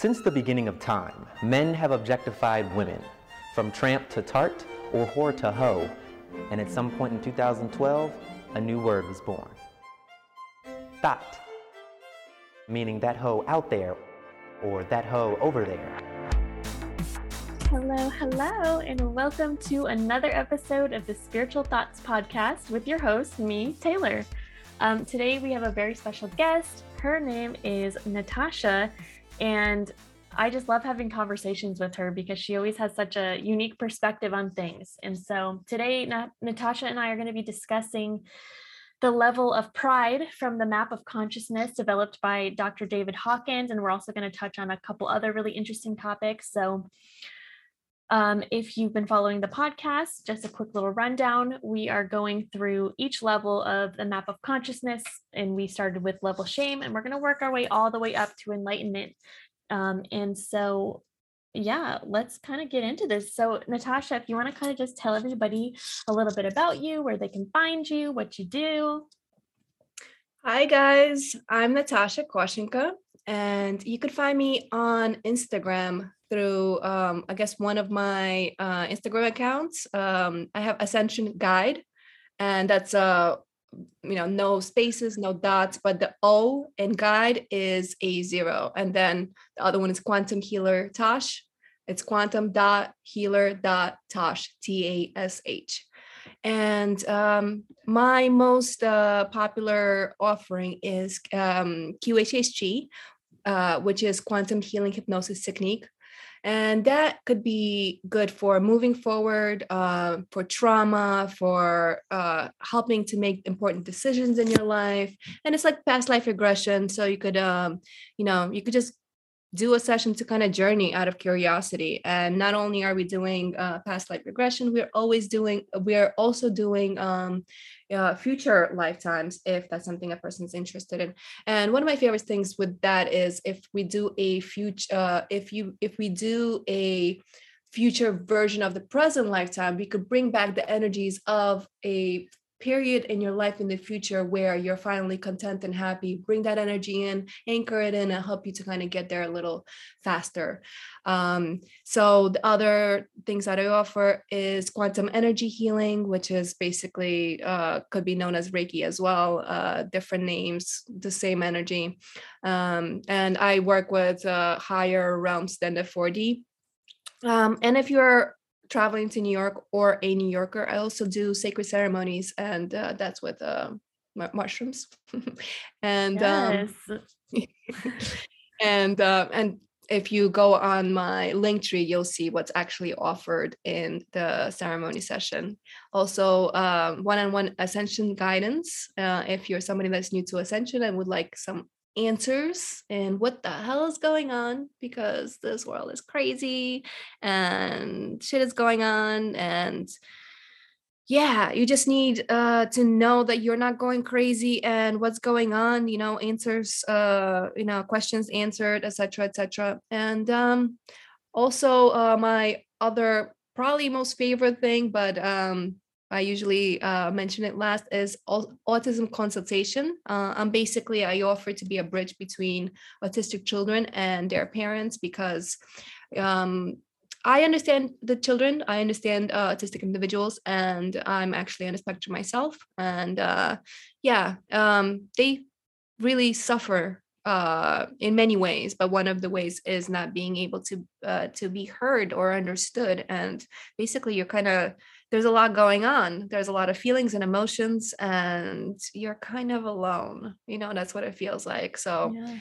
Since the beginning of time, men have objectified women, from tramp to tart or whore to hoe, and at some point in 2012, a new word was born. Thot, meaning that hoe out there or that hoe over there. Hello, hello, and welcome to another episode of the Spiritual Thots Podcast with your host, me, Taylor. Um, today we have a very special guest. Her name is Natasha, and I just love having conversations with her because she always has such a unique perspective on things. And so today, Na- Natasha and I are going to be discussing the level of pride from the map of consciousness developed by Dr. David Hawkins. And we're also going to touch on a couple other really interesting topics. So, um, if you've been following the podcast, just a quick little rundown. We are going through each level of the map of consciousness, and we started with level shame, and we're going to work our way all the way up to enlightenment. Um, and so, yeah, let's kind of get into this. So, Natasha, if you want to kind of just tell everybody a little bit about you, where they can find you, what you do. Hi, guys. I'm Natasha Koshinka, and you could find me on Instagram through, um, I guess, one of my uh, Instagram accounts. Um, I have Ascension Guide, and that's uh, you know, no spaces, no dots, but the O in guide is a zero. And then the other one is Quantum Healer Tash. It's quantum dot healer dot Tash, T A S H. And um, my most uh, popular offering is um, QHHT, uh, which is Quantum Healing Hypnosis Technique. And that could be good for moving forward, uh, for trauma, for uh, helping to make important decisions in your life. And it's like past life regression. So you could, um, you know, you could just do a session to kind of journey out of curiosity. And not only are we doing uh, past life regression we're always doing we're also doing um, uh, future lifetimes if that's something a person's interested in. And one of my favorite things with that is if we do a future uh, if you if we do a future version of the present lifetime we could bring back the energies of a period in your life in the future where you're finally content and happy bring that energy in anchor it in and help you to kind of get there a little faster. Um, so the other things that i offer is quantum energy healing which is basically uh, could be known as reiki as well uh, different names the same energy. Um, and i work with uh, higher realms than the 4d um, and if you're traveling to New York or a New Yorker, I also do sacred ceremonies, and uh, that's with uh, mushrooms. and um, yes. um, and uh, and if you go on my link tree, you'll see what's actually offered in the ceremony session. Also, um, one-on-one ascension guidance. Uh, if you're somebody that's new to ascension and would like some answers and what the hell is going on because this world is crazy and shit is going on and yeah you just need uh to know that you're not going crazy and what's going on you know answers uh you know questions answered etc etc and um also uh my other probably most favorite thing but um I usually uh, mention it last is autism consultation. Uh, I'm basically I offer to be a bridge between autistic children and their parents because um, I understand the children. I understand uh, autistic individuals, and I'm actually on a spectrum myself. And uh, yeah, um, they really suffer uh, in many ways, but one of the ways is not being able to uh, to be heard or understood. And basically, you're kind of there's a lot going on. There's a lot of feelings and emotions, and you're kind of alone. You know, that's what it feels like. So, yeah.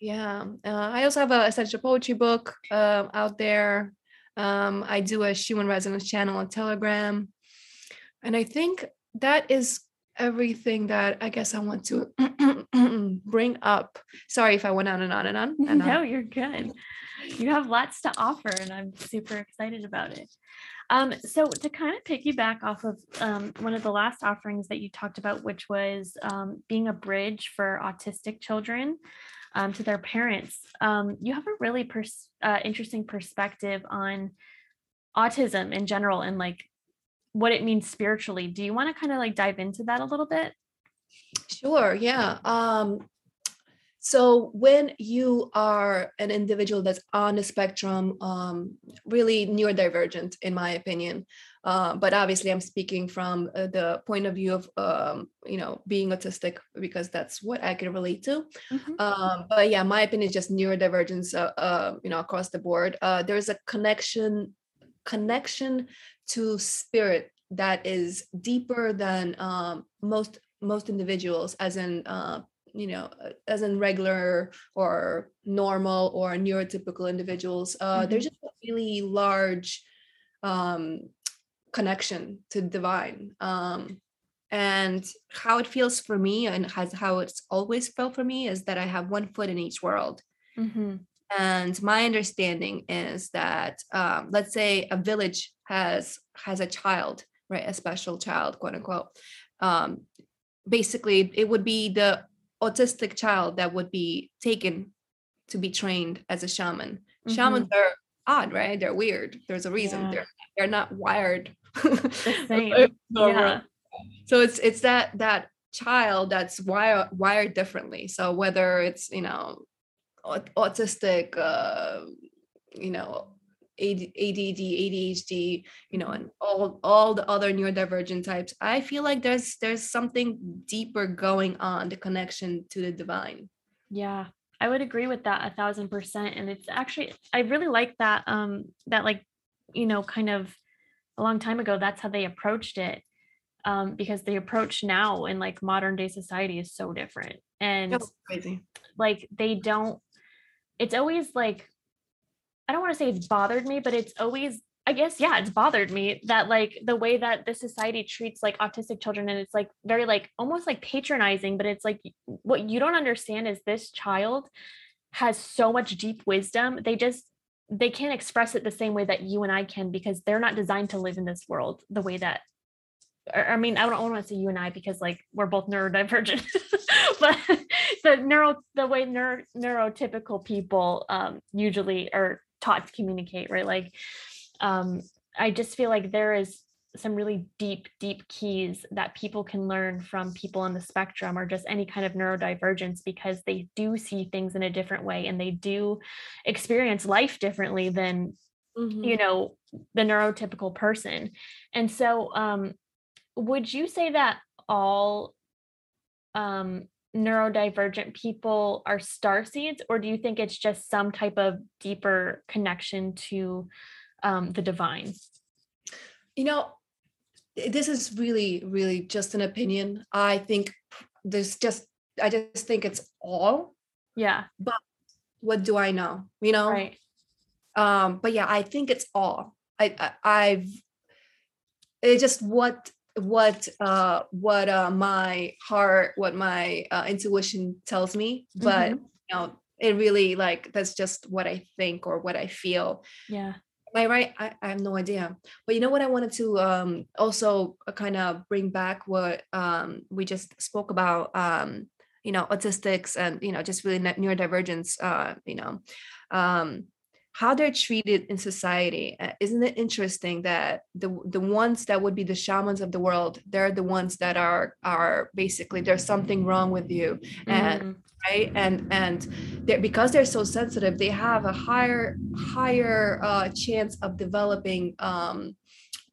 yeah. Uh, I also have a Ascension Poetry book uh, out there. Um, I do a Schumann Resonance channel on Telegram. And I think that is everything that I guess I want to bring up. Sorry if I went on and on and on. And no, you're good. You have lots to offer, and I'm super excited about it. Um, so to kind of piggyback off of um, one of the last offerings that you talked about, which was um, being a bridge for autistic children um, to their parents, um, you have a really pers- uh, interesting perspective on autism in general and like what it means spiritually. Do you want to kind of like dive into that a little bit? Sure. Yeah. Um, so when you are an individual that's on the spectrum um, really neurodivergent in my opinion uh, but obviously i'm speaking from uh, the point of view of um, you know being autistic because that's what i can relate to Mhm. um, but yeah my opinion is just neurodivergence uh, uh, you know across the board uh, there's a connection connection to spirit that is deeper than um, most most individuals as in uh, you know uh, as in regular or normal or neurotypical individuals. Uh, there's just a really large um, connection to divine. Um, and how it feels for me and has how it's always felt for me is that i have one foot in each world. Mhm. and my understanding is that um, let's say a village has has a child right a special child quote unquote um, basically it would be the autistic child that would be taken to be trained as a shaman. Shamans are odd right? They're weird. There's a reason. Yeah. they're they're not wired. The normal. Yeah. so it's it's that that child that's wired wired differently. So whether it's you know autistic uh you know ADD ADHD you know and all all the other neurodivergent types I feel like there's there's something deeper going on the connection to the divine Yeah, I would agree with that a thousand percent. And it's actually, I really like that, um, that like, you know, kind of a long time ago, that's how they approached it. Um, because the approach now in like modern day society is so different. And crazy like they don't, it's always like, I don't want to say it's bothered me, but it's always, I guess, yeah, it's bothered me that like the way that the society treats like autistic children and it's like very like almost like patronizing, but it's like what you don't understand is this child has so much deep wisdom. They just they can't express it the same way that you and I can because they're not designed to live in this world the way that I mean, I don't, want to say you and I because like we're both neurodivergent, but the neuro, the way neuro, neurotypical people um, usually are taught to communicate, right? Like, um, I just feel like there is some really deep, deep keys that people can learn from people on the spectrum or just any kind of neurodivergence because they do see things in a different way and they do experience life differently than you know the neurotypical person and so um would you say that all um neurodivergent people are star seeds or do you think it's just some type of deeper connection to um the divine? You know this is really really just an opinion. I think there's just i just think it's all yeah. But what do i know you know? Right. Um but yeah i think it's all. I, I i've it's just what what uh what uh my heart what my uh, intuition tells me but Mhm. you know it really like that's just what i think or what i feel yeah Am I right? I, I have no idea. But you know what? I wanted to um, also kind of bring back what um, we just spoke about. Um, you know, autistics and you know just really neurodivergence. Uh, you know, um, how they're treated in society. Uh, isn't it interesting that the the ones that would be the shamans of the world, they're the ones that are are basically there's something wrong with you, and Mhm. right and and they're, because they're so sensitive they have a higher higher uh, chance of developing um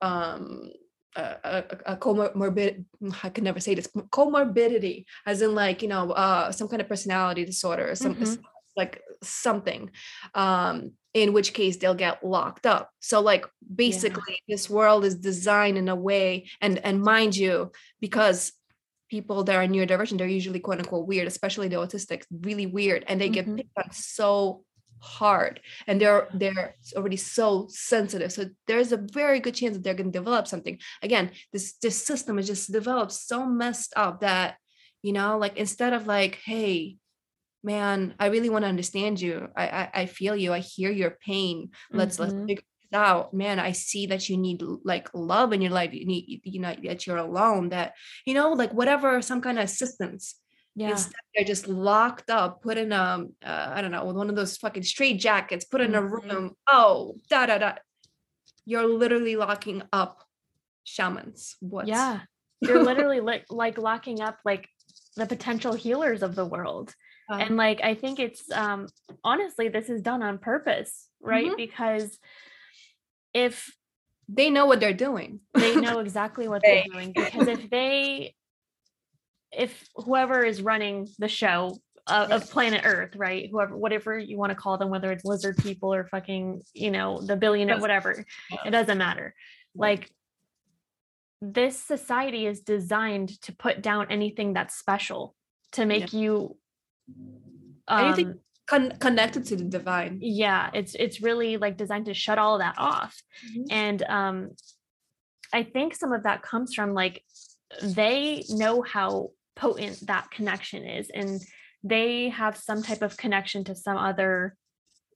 um a, a, a comorbid i can never say this comorbidity as in like you know uh some kind of personality disorder or some Mhm. like something um in which case they'll get locked up. So like basically this world is designed in a way and and mind you because people that are neurodivergent they're usually quote unquote weird especially the autistic really weird and they get Mhm. picked on so hard and they're they're already so sensitive. So there's a very good chance that they're going to develop something. Again this this system is just developed so messed up that you know like instead of like hey man i really want to understand you I, I i feel you i hear your pain let's let's Mhm. figure this out man i see that you need like love in your life you need you know that you're alone that you know like whatever some kind of assistance yeah Instead, they're just locked up, put in um, uh, I don't know, with one of those fucking straight jackets, put in a Mhm. room. Oh, da da da. You're literally locking up shamans. What? yeah you're literally like like locking up like the potential healers of the world. Um, and like i think it's um honestly this is done on purpose right? Mhm. because if they know what they're doing. they know exactly what they're doing because if they if whoever is running the show uh, of planet earth right? Whoever whatever you want to call them whether it's lizard people or fucking you know the billionaire whatever it doesn't matter. Like this society is designed to put down anything that's special to make you Anything um, Con- connected to the divine. yeah it's it's really like designed to shut all that off Mhm. and um i think some of that comes from like they know how potent that connection is and they have some type of connection to some other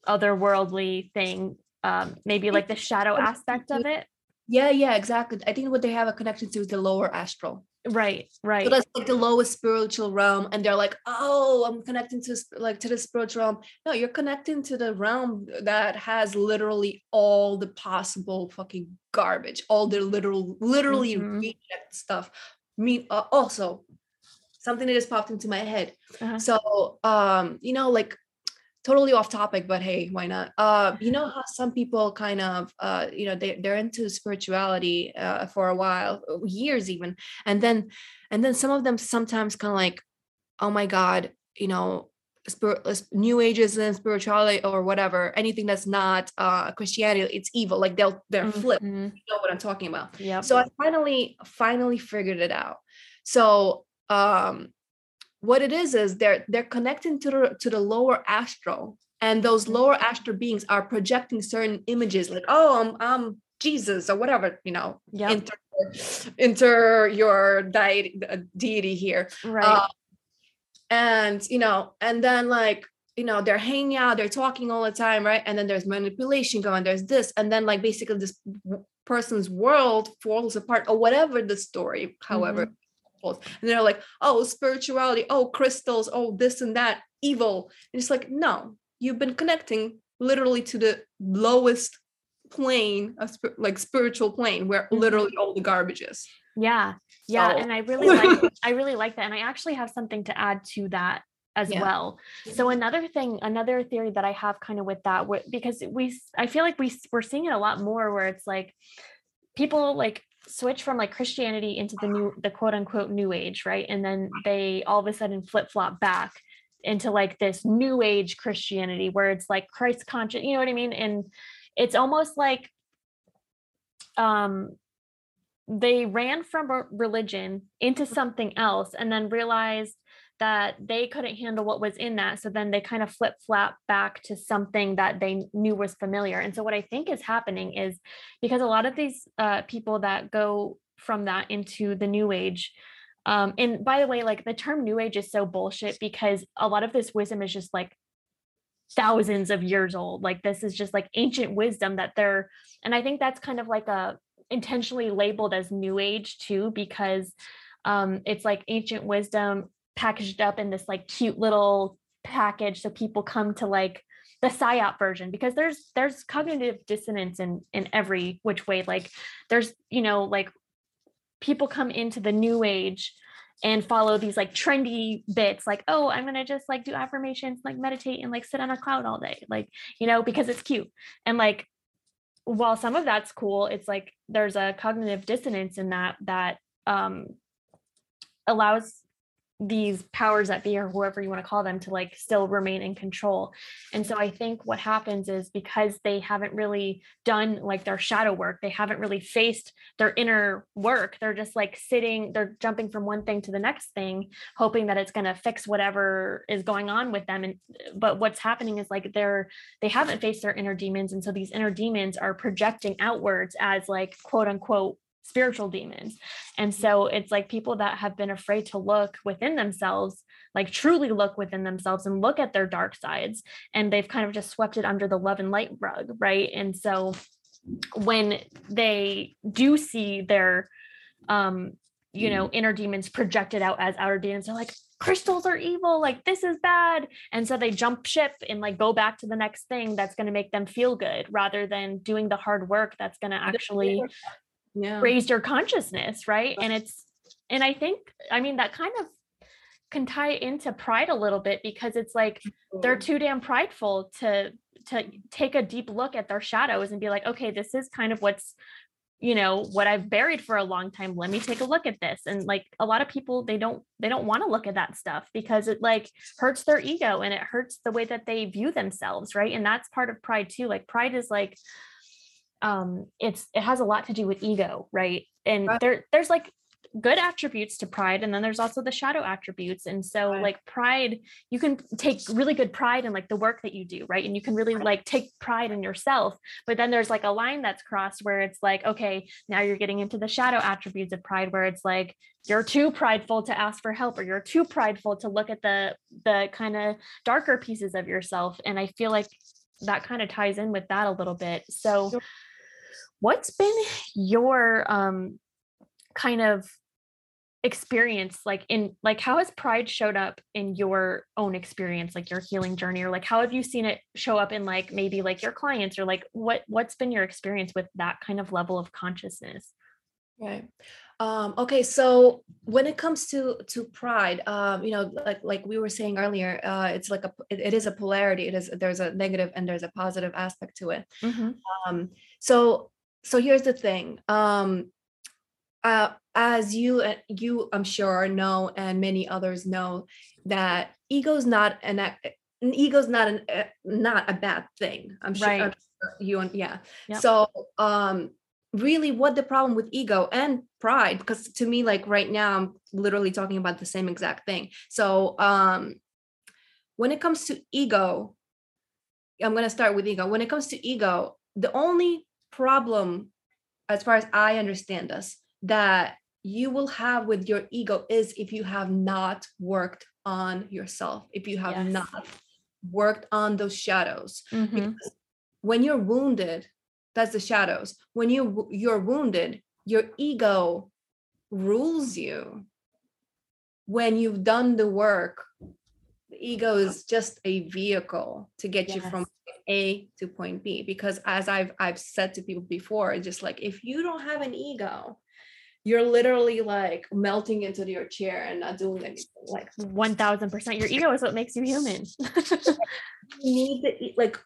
otherworldly thing um maybe like the shadow aspect of it Yeah, yeah, exactly. I think what they have a connection to is the lower astral. right right So that's like the lowest spiritual realm, and they're like, "Oh, I'm connecting to like to the spiritual realm." No, you're connecting to the realm that has literally all the possible fucking garbage, all the literal, literally Mhm. reject stuff. Me, uh, also, something that just popped into my head. Uh-huh. So, um, you know, like totally off topic, but hey, why not? Uh, you know how some people kind of, uh, you know, they they're into spirituality uh, for a while, uh, years even, and then, and then some of them sometimes kind of like, oh my god, you know, spirit, uh, new ages and spirituality or whatever, anything that's not uh Christianity, it's evil. Like they'll they're flip. Mhm. You know what I'm talking about? Yeah. so i finally finally figured it out so um what it is is they're they're connecting to the to the lower astral and those Mhm. lower astral beings are projecting certain images like oh i'm i'm jesus or whatever you know yep enter enter your deity, uh, deity here right uh, and you know and then like you know they're hanging out they're talking all the time right and then there's manipulation going there's this and then like basically this person's world falls apart or whatever the story however Mm-hmm. And they're like oh spirituality oh crystals oh this and that evil and it's like no you've been connecting literally to the lowest plane of like spiritual plane where Mhm. literally all the garbage is Yeah. Yeah. So- And I really like I really like that. And I actually have something to add to that as Yeah. well. So another thing, another theory that I have kind of with that, because we, I feel like we we're seeing it a lot more where it's like people like switch from like Christianity into the new, the quote unquote new age, right? And then they all of a sudden flip flop back into like this new age Christianity where it's like Christ conscious, you know what I mean? And it's almost like um they ran from religion into something else and then realized that they couldn't handle what was in that. So then they kind of flip flap back to something that they knew was familiar. And so what i think is happening is because a lot of these uh, people that go from that into the new age um, and by the way like the term new age is so bullshit because a lot of this wisdom is just like thousands of years old. Like this is just like ancient wisdom that they're and i think that's kind of like a intentionally labeled as new age too because um it's like ancient wisdom packaged up in this like cute little package so people come to like the psyop version because there's there's cognitive dissonance in in every which way. Like there's you know like people come into the new age and follow these like trendy bits like oh i'm gonna just like do affirmations like meditate and like sit on a cloud all day like you know because it's cute. And like while some of that's cool it's like there's a cognitive dissonance in that that um allows these powers that be or whoever you want to call them to like still remain in control. And so i think what happens is because they haven't really done like their shadow work they haven't really faced their inner work they're just like sitting they're jumping from one thing to the next thing hoping that it's going to fix whatever is going on with them. And but what's happening is like they're they haven't faced their inner demons. And so these inner demons are projecting outwards as like quote unquote spiritual demons. And so it's like people that have been afraid to look within themselves like truly look within themselves and look at their dark sides and they've kind of just swept it under the love and light rug right? And so when they do see their um you know inner demons projected out as outer demons they're like crystals are evil like this is bad. And so they jump ship and like go back to the next thing that's going to make them feel good rather than doing the hard work that's going to actually yeah. raise your consciousness right? And it's and i think i mean that kind of can tie into pride a little bit because it's like they're too damn prideful to to take a deep look at their shadows and be like okay this is kind of what's you know what i've buried for a long time. Let me take a look at this. And like a lot of people they don't they don't want to look at that stuff because it like hurts their ego and it hurts the way that they view themselves right? And that's part of pride too. Like pride is like um it's it has a lot to do with ego right and Right. there there's like good attributes to pride and then there's also the shadow attributes and so Right. like pride you can take really good pride in like the work that you do right and you can really like take pride in yourself but then there's like a line that's crossed where it's like okay now you're getting into the shadow attributes of pride where it's like you're too prideful to ask for help or you're too prideful to look at the the kind of darker pieces of yourself and i feel like that kind of ties in with that a little bit so. What's been your um kind of experience like in like how has pride showed up in your own experience like your healing journey or like how have you seen it show up in like maybe like your clients or like what what's been your experience with that kind of level of consciousness Right. Um, okay, so when it comes to to pride, um, you know, like like we were saying earlier, uh, it's like a it, it is a polarity. It is there's a negative and there's a positive aspect to it. Um, so so here's the thing. Um, uh, as you uh, you I'm sure know, and many others know, that ego's not an an ego's not an uh, not a bad thing. I'm sure Right. I'm sure you and yeah. Yep. So um really what the problem with ego and pride because to me like right now i'm literally talking about the same exact thing so um when it comes to ego i'm going to start with ego when it comes to ego the only problem as far as i understand this that you will have with your ego is if you have not worked on yourself if you have Yes. not worked on those shadows Mhm. because when you're wounded that's the shadows when you you're wounded your ego rules you when you've done the work the ego is just a vehicle to get you from Yes. A to point b because as i've i've said to people before it's just like if you don't have an ego you're literally like melting into your chair and not doing anything. Like 1000% your ego is what makes you human. You need to like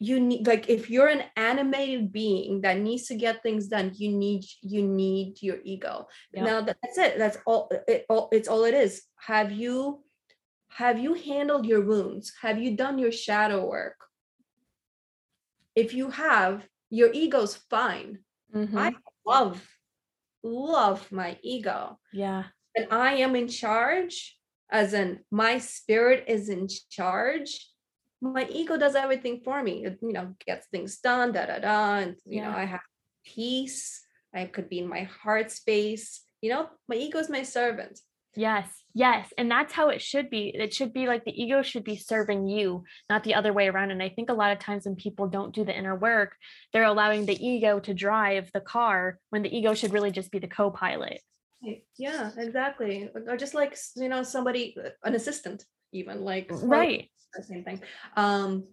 you need like if you're an animated being that needs to get things done you need you need your ego. Yep. now that's it. That's all it all it's all it is. Have you have you handled your wounds? Have you done your shadow work if you have your ego's fine Mhm. i love love my ego yeah and I am in charge, as in my spirit is in charge, my ego does everything for me. It, you know, gets things done, da da da. And you know, I have peace. I could be in my heart space. You know, my ego is my servant. Yes, yes. And that's how it should be. It should be like the ego should be serving you, not the other way around. And I think a lot of times when people don't do the inner work, they're allowing the ego to drive the car when the ego should really just be the co pilot. Yeah, exactly. Or just like you know, somebody, uh, an assistant, even like Right. the same thing. Um,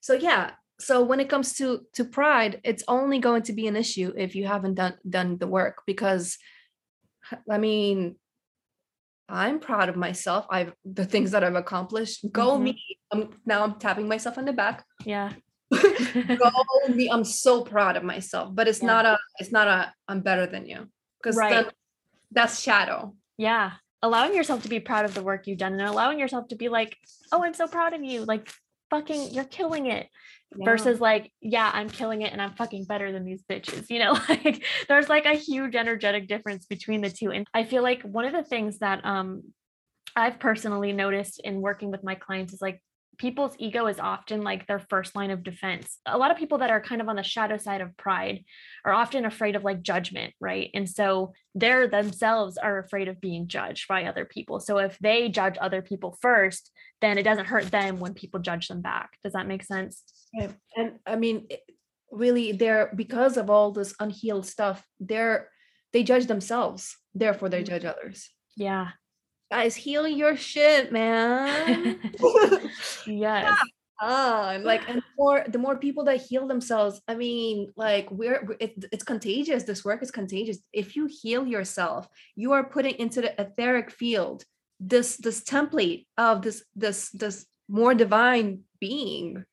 so yeah. So when it comes to to pride, it's only going to be an issue if you haven't done done the work because I mean, I'm proud of myself. I've the things that I've accomplished. Go Mhm. me. I'm now I'm tapping myself on the back. Yeah. Go me. I'm so proud of myself. But it's Yeah. not a it's not a I'm better than you. Because Right. that's shadow. Yeah. Allowing yourself to be proud of the work you've done and allowing yourself to be like, oh, I'm so proud of you. Like, fucking, you're killing it. Yeah. versus like yeah i'm killing it and i'm fucking better than these bitches you know like there's like a huge energetic difference between the two and i feel like one of the things that um i've personally noticed in working with my clients is like people's ego is often like their first line of defense a lot of people that are kind of on the shadow side of pride are often afraid of like judgment right and so they're themselves are afraid of being judged by other people so if they judge other people first then it doesn't hurt them when people judge them back does that make sense Right. And I mean, really, they're because of all this unhealed stuff, they're they judge themselves, therefore they Mhm. judge others. Yeah. Guys, heal your shit, man. yes. ah, and like, and the more the more people that heal themselves, I mean, like, we're it, it's contagious. This work is contagious. If you heal yourself, you are putting into the etheric field this this template of this this this more divine being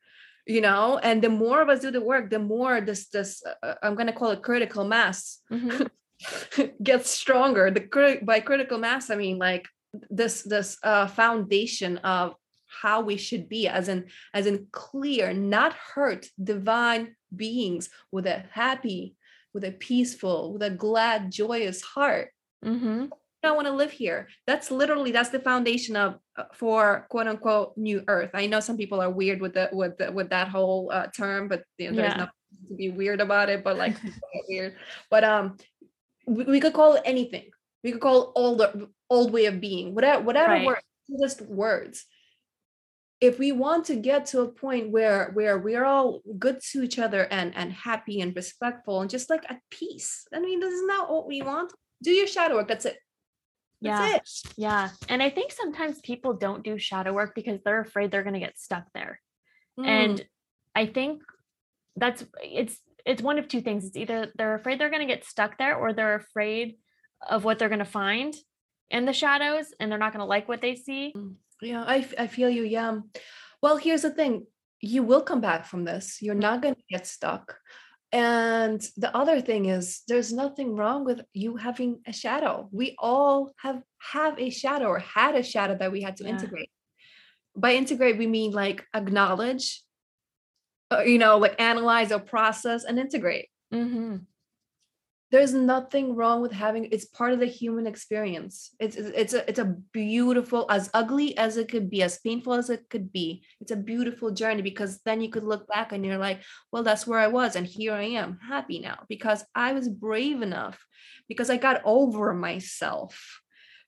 you know and the more of us do the work the more this this uh, i'm going to call it critical mass Mhm. gets stronger the crit- by critical mass i mean like this this uh foundation of how we should be as in as in clear not hurt divine beings with a happy with a peaceful with a glad joyous heart Mhm. I want to live here. That's literally that's the foundation of uh, for quote unquote new earth. I know some people are weird with the with the, with that whole uh, term, but you know, there's Yeah. nothing to be weird about it. But like weird. But um, we, we could call it anything. We could call old old way of being. Whatever whatever Right. word, just words. If we want to get to a point where where we're all good to each other and and happy and respectful and just like at peace, I mean, this is not what we want. Do your shadow work. That's it. Yeah. It. Yeah. And I think sometimes people don't do shadow work because they're afraid they're going to get stuck there. And mm. I think that's it's it's one of two things. It's either they're afraid they're going to get stuck there or they're afraid of what they're going to find in the shadows and they're not going to like what they see. Yeah, I, I feel you. Yeah. Well, here's the thing you will come back from this, you're not going to get stuck. And the other thing is, there's nothing wrong with you having a shadow. We all have have a shadow or had a shadow that we had to Yeah. integrate. By integrate, we mean like acknowledge, uh, you know, like analyze or process and integrate. Mhm. There's nothing wrong with having it's part of the human experience it's it's a it's a beautiful as ugly as it could be as painful as it could be it's a beautiful journey because then you could look back and you're like well that's where i was and here i am happy now because i was brave enough because i got over myself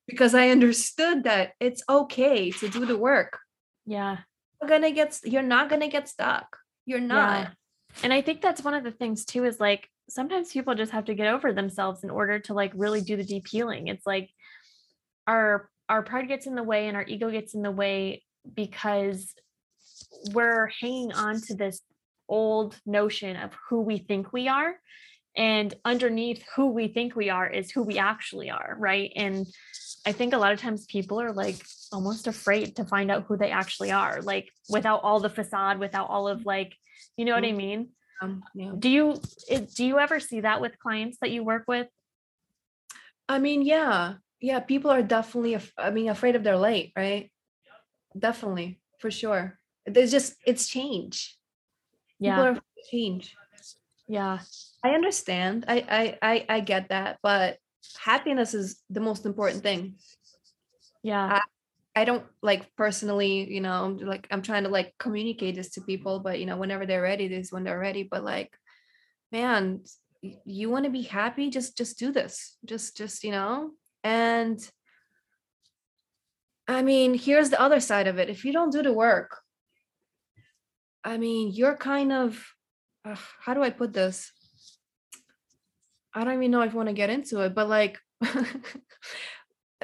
because i understood that it's okay to do the work Yeah. you're gonna get you're not gonna get stuck you're not Yeah. And I think that's one of the things too is like sometimes people just have to get over themselves in order to like really do the deep healing. It's like our our pride gets in the way and our ego gets in the way because we're hanging on to this old notion of who we think we are and underneath who we think we are is who we actually are right and i think a lot of times people are like almost afraid to find out who they actually are like without all the facade without all of like you know what i Mhm. mean Um, yeah. do you do you ever see that with clients that you work with I mean, yeah, yeah. People are definitely, I mean, afraid of their light, right? Definitely, for sure. There's just it's change. People yeah are afraid of change. yeah I understand. I, I, I, I get that, but happiness is the most important thing. yeah I don't like personally, you know, like I'm trying to like communicate this to people, but you know, whenever they're ready, this is when they're ready. But like, man, you want to be happy, just just do this. Just just, you know, and I mean, here's the other side of it. If you don't do the work, I mean, you're kind of uh, how do I put this? I don't even know if I want to get into it, but like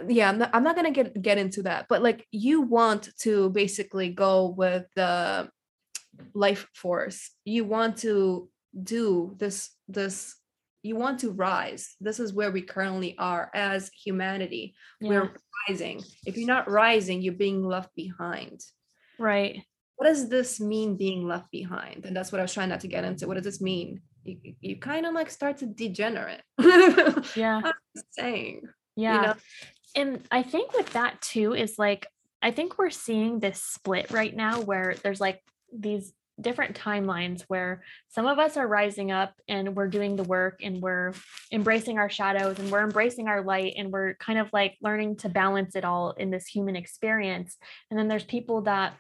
yeah, I'm not, I'm not gonna get get into that, but like you want to basically go with the life force. You want to do this this you want to rise. This is where we currently are as humanity. yeah We're rising. If you're not rising, you're being left behind. right What does this mean being left behind? And that's what I was trying not to get into. What does this mean? You, you- you kind of like start to degenerate. yeah I'm saying. yeah know? And i think with that too is like i think we're seeing this split right now where there's like these different timelines where some of us are rising up and we're doing the work and we're embracing our shadows and we're embracing our light and we're kind of like learning to balance it all in this human experience. And then there's people that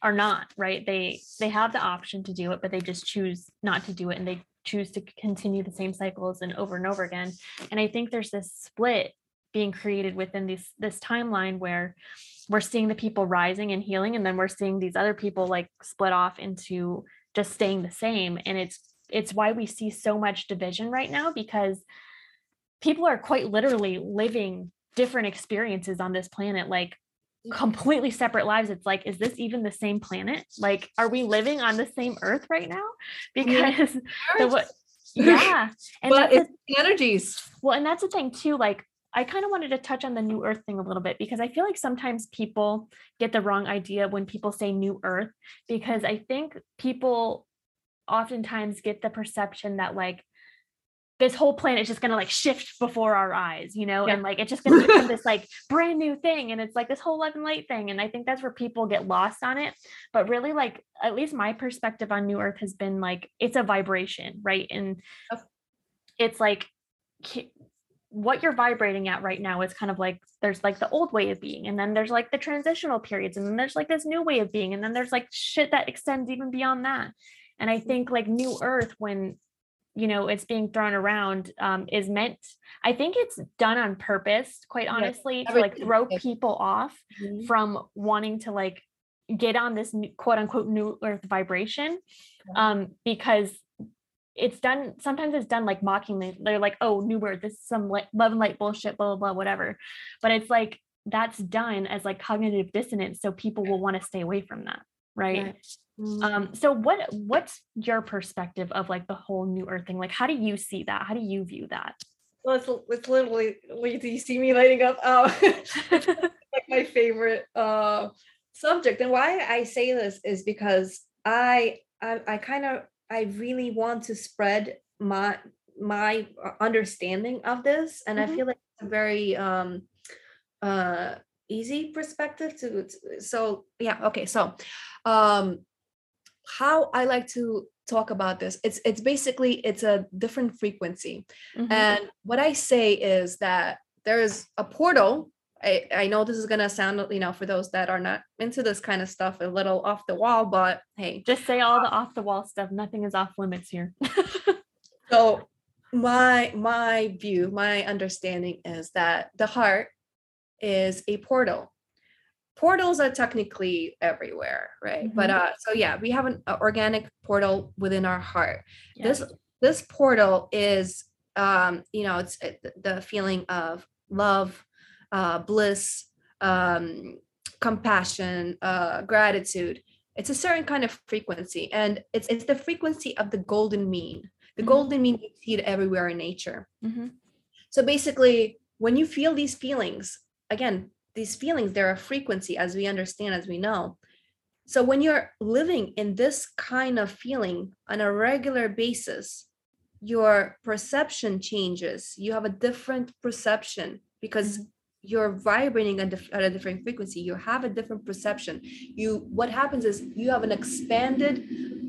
are not right? They they have the option to do it but they just choose not to do it and they choose to continue the same cycles and over and over again. And i think there's this split being created within this this timeline where we're seeing the people rising and healing and then we're seeing these other people like split off into just staying the same. And it's it's why we see so much division right now because people are quite literally living different experiences on this planet like completely separate lives. It's like is this even the same planet? Like are we living on the same earth right now? Because the what yeah. And but that's it's the energies. well, and that's the thing too. Like I kind of wanted to touch on the new earth thing a little bit because I feel like sometimes people get the wrong idea when people say new earth because I think people oftentimes get the perception that like this whole planet is just going to like shift before our eyes, you know, yeah. and like it's just going to become this like brand new thing. And it's like this whole love and light thing. And I think that's where people get lost on it. But really, like, at least my perspective on New Earth has been like it's a vibration, right? And it's like what you're vibrating at right now is kind of like there's like the old way of being and then there's like the transitional periods and then there's like this new way of being and then there's like shit that extends even beyond that. And i think like new earth when you know it's being thrown around um, is meant i think it's done on purpose quite honestly yes, to like throw people off mm-hmm. from wanting to like get on this new, quote unquote new earth vibration um, because it's done sometimes it's done like mockingly. They're like oh new earth. This is some like love and light bullshit blah blah blah whatever. But it's like that's done as like cognitive dissonance so people will want to stay away from that right, right. Mm-hmm. um so what what's your perspective of like the whole new earth thing? Like how do you see that? How do you view that? Well it's, it's literally do you see me lighting up? Oh like my favorite uh subject. And why i say this is because i i, I kind of I really want to spread my my uh, understanding of this, and mm-hmm. I feel like it's a very um, uh, easy perspective to, to. So yeah, okay. So, um, how I like to talk about this it's it's basically it's a different frequency mm-hmm. and what i say is that there is a portal I, I know this is gonna sound, you know, for those that are not into this kind of stuff, a little off the wall, but hey, just say all the off the wall stuff. Nothing is off limits here. so my my view, my understanding is that the heart is a portal. Portals are technically everywhere, right? Mm-hmm. But uh, so yeah, we have an organic portal within our heart. This this portal is, um, you know, it's the feeling of love, uh, bliss, um, compassion, uh, gratitude. It's a certain kind of frequency, and it's it's the frequency of the golden mean. The mm-hmm. golden mean you see it everywhere in nature. Mm-hmm. So basically, when you feel these feelings, again, these feelings they're a frequency, as we understand, as we know. So when you're living in this kind of feeling on a regular basis, your perception changes. You have a different perception because mm-hmm you're vibrating at, at, a different frequency you have a different perception you what happens is you have an expanded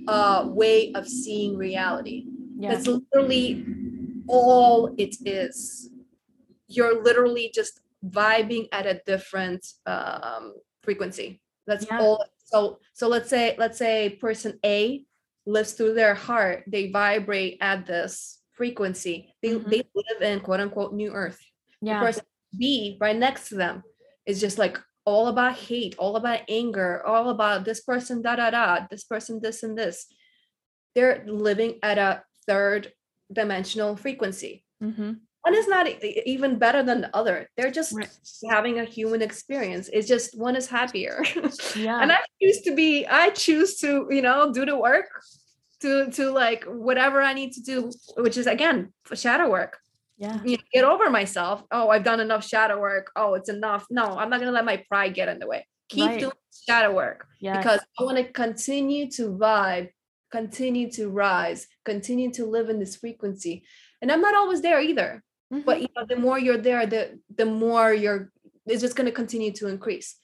uh, way of seeing reality yeah. that's literally all it is you're literally just vibing at a different um, frequency that's yeah. all so so let's say let's say person a lives through their heart they vibrate at this frequency they, mm-hmm. they live in quote unquote new earth yeah. person B right next to them is just like all about hate, all about anger, all about this person, da da da, this person, this and this. They're living at a third dimensional frequency. Mm-hmm. One is not even better than the other. They're just right. having a human experience. It's just one is happier. Yeah. and I choose to be, I choose to, you know, do the work to to like whatever I need to do, which is again shadow work yeah you know, get over myself oh i've done enough shadow work oh it's enough no i'm not going to let my pride get in the way keep right. doing shadow work yes. because i want to continue to vibe continue to rise continue to live in this frequency and i'm not always there either mm-hmm. but you know the more you're there the the more you're it's just going to continue to increase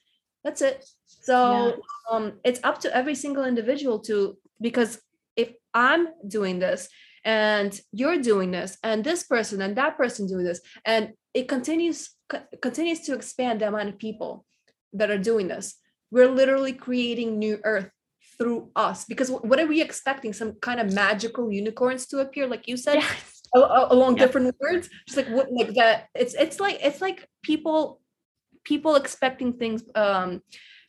that's it so yeah. um it's up to every single individual to because if i'm doing this and you're doing this and this person and that person doing this and it continues co- continues to expand the amount of people that are doing this we're literally creating new earth through us because what are we expecting some kind of magical unicorns to appear like you said yes. along yes. different words just like what like that it's it's like it's like people people expecting things um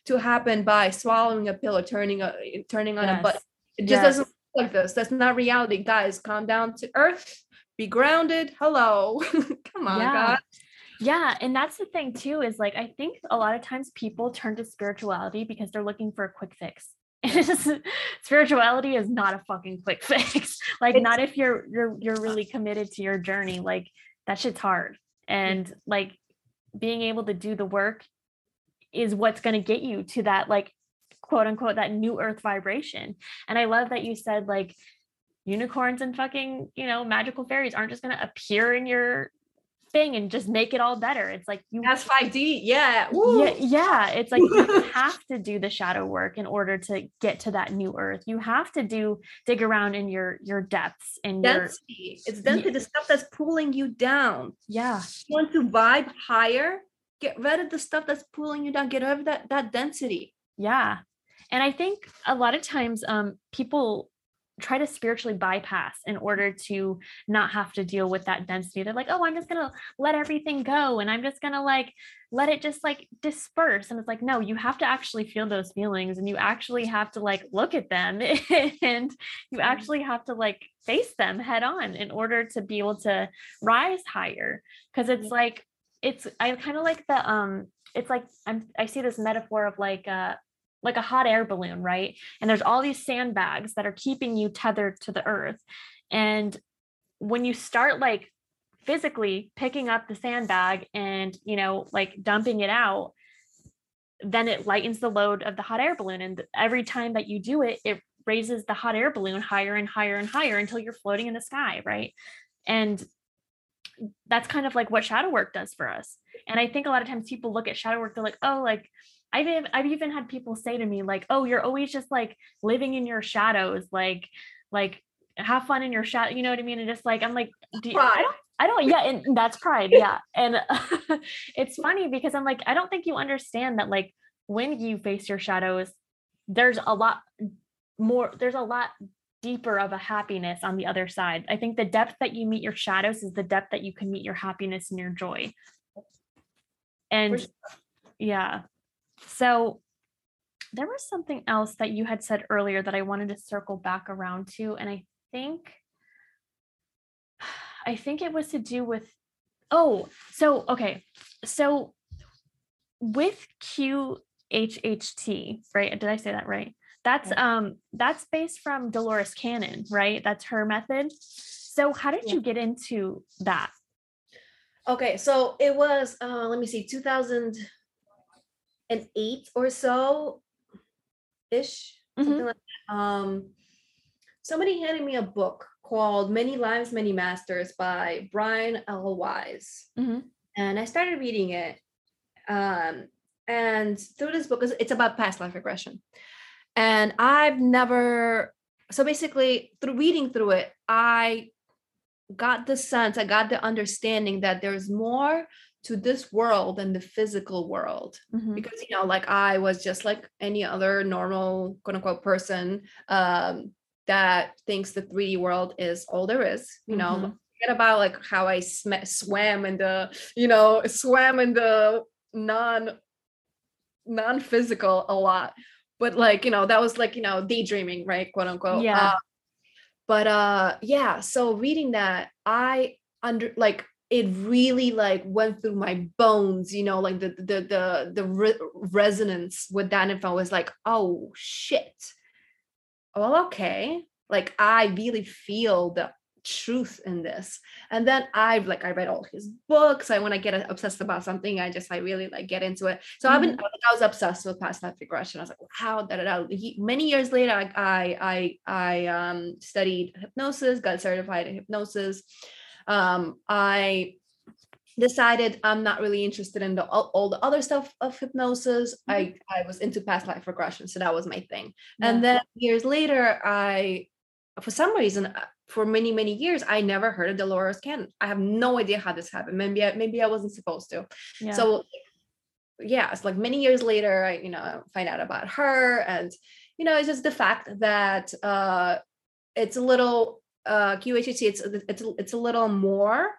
to happen by swallowing a pill or turning a turning on yes. a button it just doesn't like this. That's not reality. Guys, calm down to earth, be grounded. Hello. Come on, yeah. God. Yeah. And that's the thing too, is like I think a lot of times people turn to spirituality because they're looking for a quick fix. spirituality is not a fucking quick fix. like it's, not if you're you're you're really committed to your journey. Like that shit's hard. and like being able to do the work is what's going to get you to that like quote unquote that new earth vibration. And i love that you said like unicorns and fucking you know magical fairies aren't just going to appear in your thing and just make it all better. It's like you that's 5d yeah yeah, yeah it's like you have to do the shadow work in order to get to that new earth. You have to do dig around in your your depths and density. Your, it's density the stuff that's pulling you down. Yeah. You want to vibe higher? Get rid of the stuff that's pulling you down. Get rid of that that density. Yeah and i think a lot of times um people try to spiritually bypass in order to not have to deal with that density. They're like, oh, I'm just gonna let everything go and I'm just gonna like let it just like disperse. And it's like, no, you have to actually feel those feelings and you actually have to like look at them and you actually have to like face them head on in order to be able to rise higher. Cause it's like, it's I kind of like the um it's like I'm I see this metaphor of like uh like a hot air balloon, right? And there's all these sandbags that are keeping you tethered to the earth. And when you start like physically picking up the sandbag and, you know, like dumping it out, then it lightens the load of the hot air balloon. And every time that you do it, it raises the hot air balloon higher and higher and higher until you're floating in the sky, right? And that's kind of like what shadow work does for us. And I think a lot of times people look at shadow work, they're like, oh, like I've even, I've even had people say to me like, "Oh, you're always just like living in your shadows, like like have fun in your shadow." You know what I mean? And just like I'm like, do you, I don't I don't yeah, and that's pride. Yeah. And it's funny because I'm like, I don't think you understand that like when you face your shadows, there's a lot more, there's a lot deeper of a happiness on the other side. I think the depth that you meet your shadows is the depth that you can meet your happiness and your joy. And yeah. So there was something else that you had said earlier that I wanted to circle back around to. And I think, I think it was to do with, oh, so, okay. So with QHHT, right? Did I say that right? That's um that's based from Dolores Cannon, right? That's her method. So how did you get into that? Okay, so it was uh let me see 2000 an eight or so ish, mm-hmm. something like that. Um, somebody handed me a book called Many Lives, Many Masters by Brian L. Weiss. Mm-hmm. And I started reading it. Um, and through this book, it's about past life regression. And I've never, so basically, through reading through it, I got the sense, I got the understanding that there's more to this world and the physical world mm-hmm. because you know like i was just like any other normal quote unquote person um that thinks the 3d world is all there is you know mm-hmm. forget about like how i sm- swam in the you know swam in the non non-physical a lot but like you know that was like you know daydreaming right quote unquote yeah uh, but uh yeah so reading that i under like it really like went through my bones you know like the the the the re- resonance with that info was like oh shit well okay like i really feel the truth in this and then i've like i read all his books i when i get obsessed about something i just i really like get into it so mm-hmm. i've been mm-hmm. i was obsessed with past life regression i was like how da, da, da. many years later I, I i i um studied hypnosis got certified in hypnosis um, I decided I'm not really interested in the all, all the other stuff of hypnosis. Mm-hmm. I I was into past life regression, so that was my thing. Yeah. And then years later, I for some reason uh, for many many years I never heard of Dolores Cannon. I have no idea how this happened. Maybe I, maybe I wasn't supposed to. Yeah. So yeah, it's like many years later, I you know find out about her, and you know it's just the fact that uh, it's a little uh, QHHT, it's it's it's a little more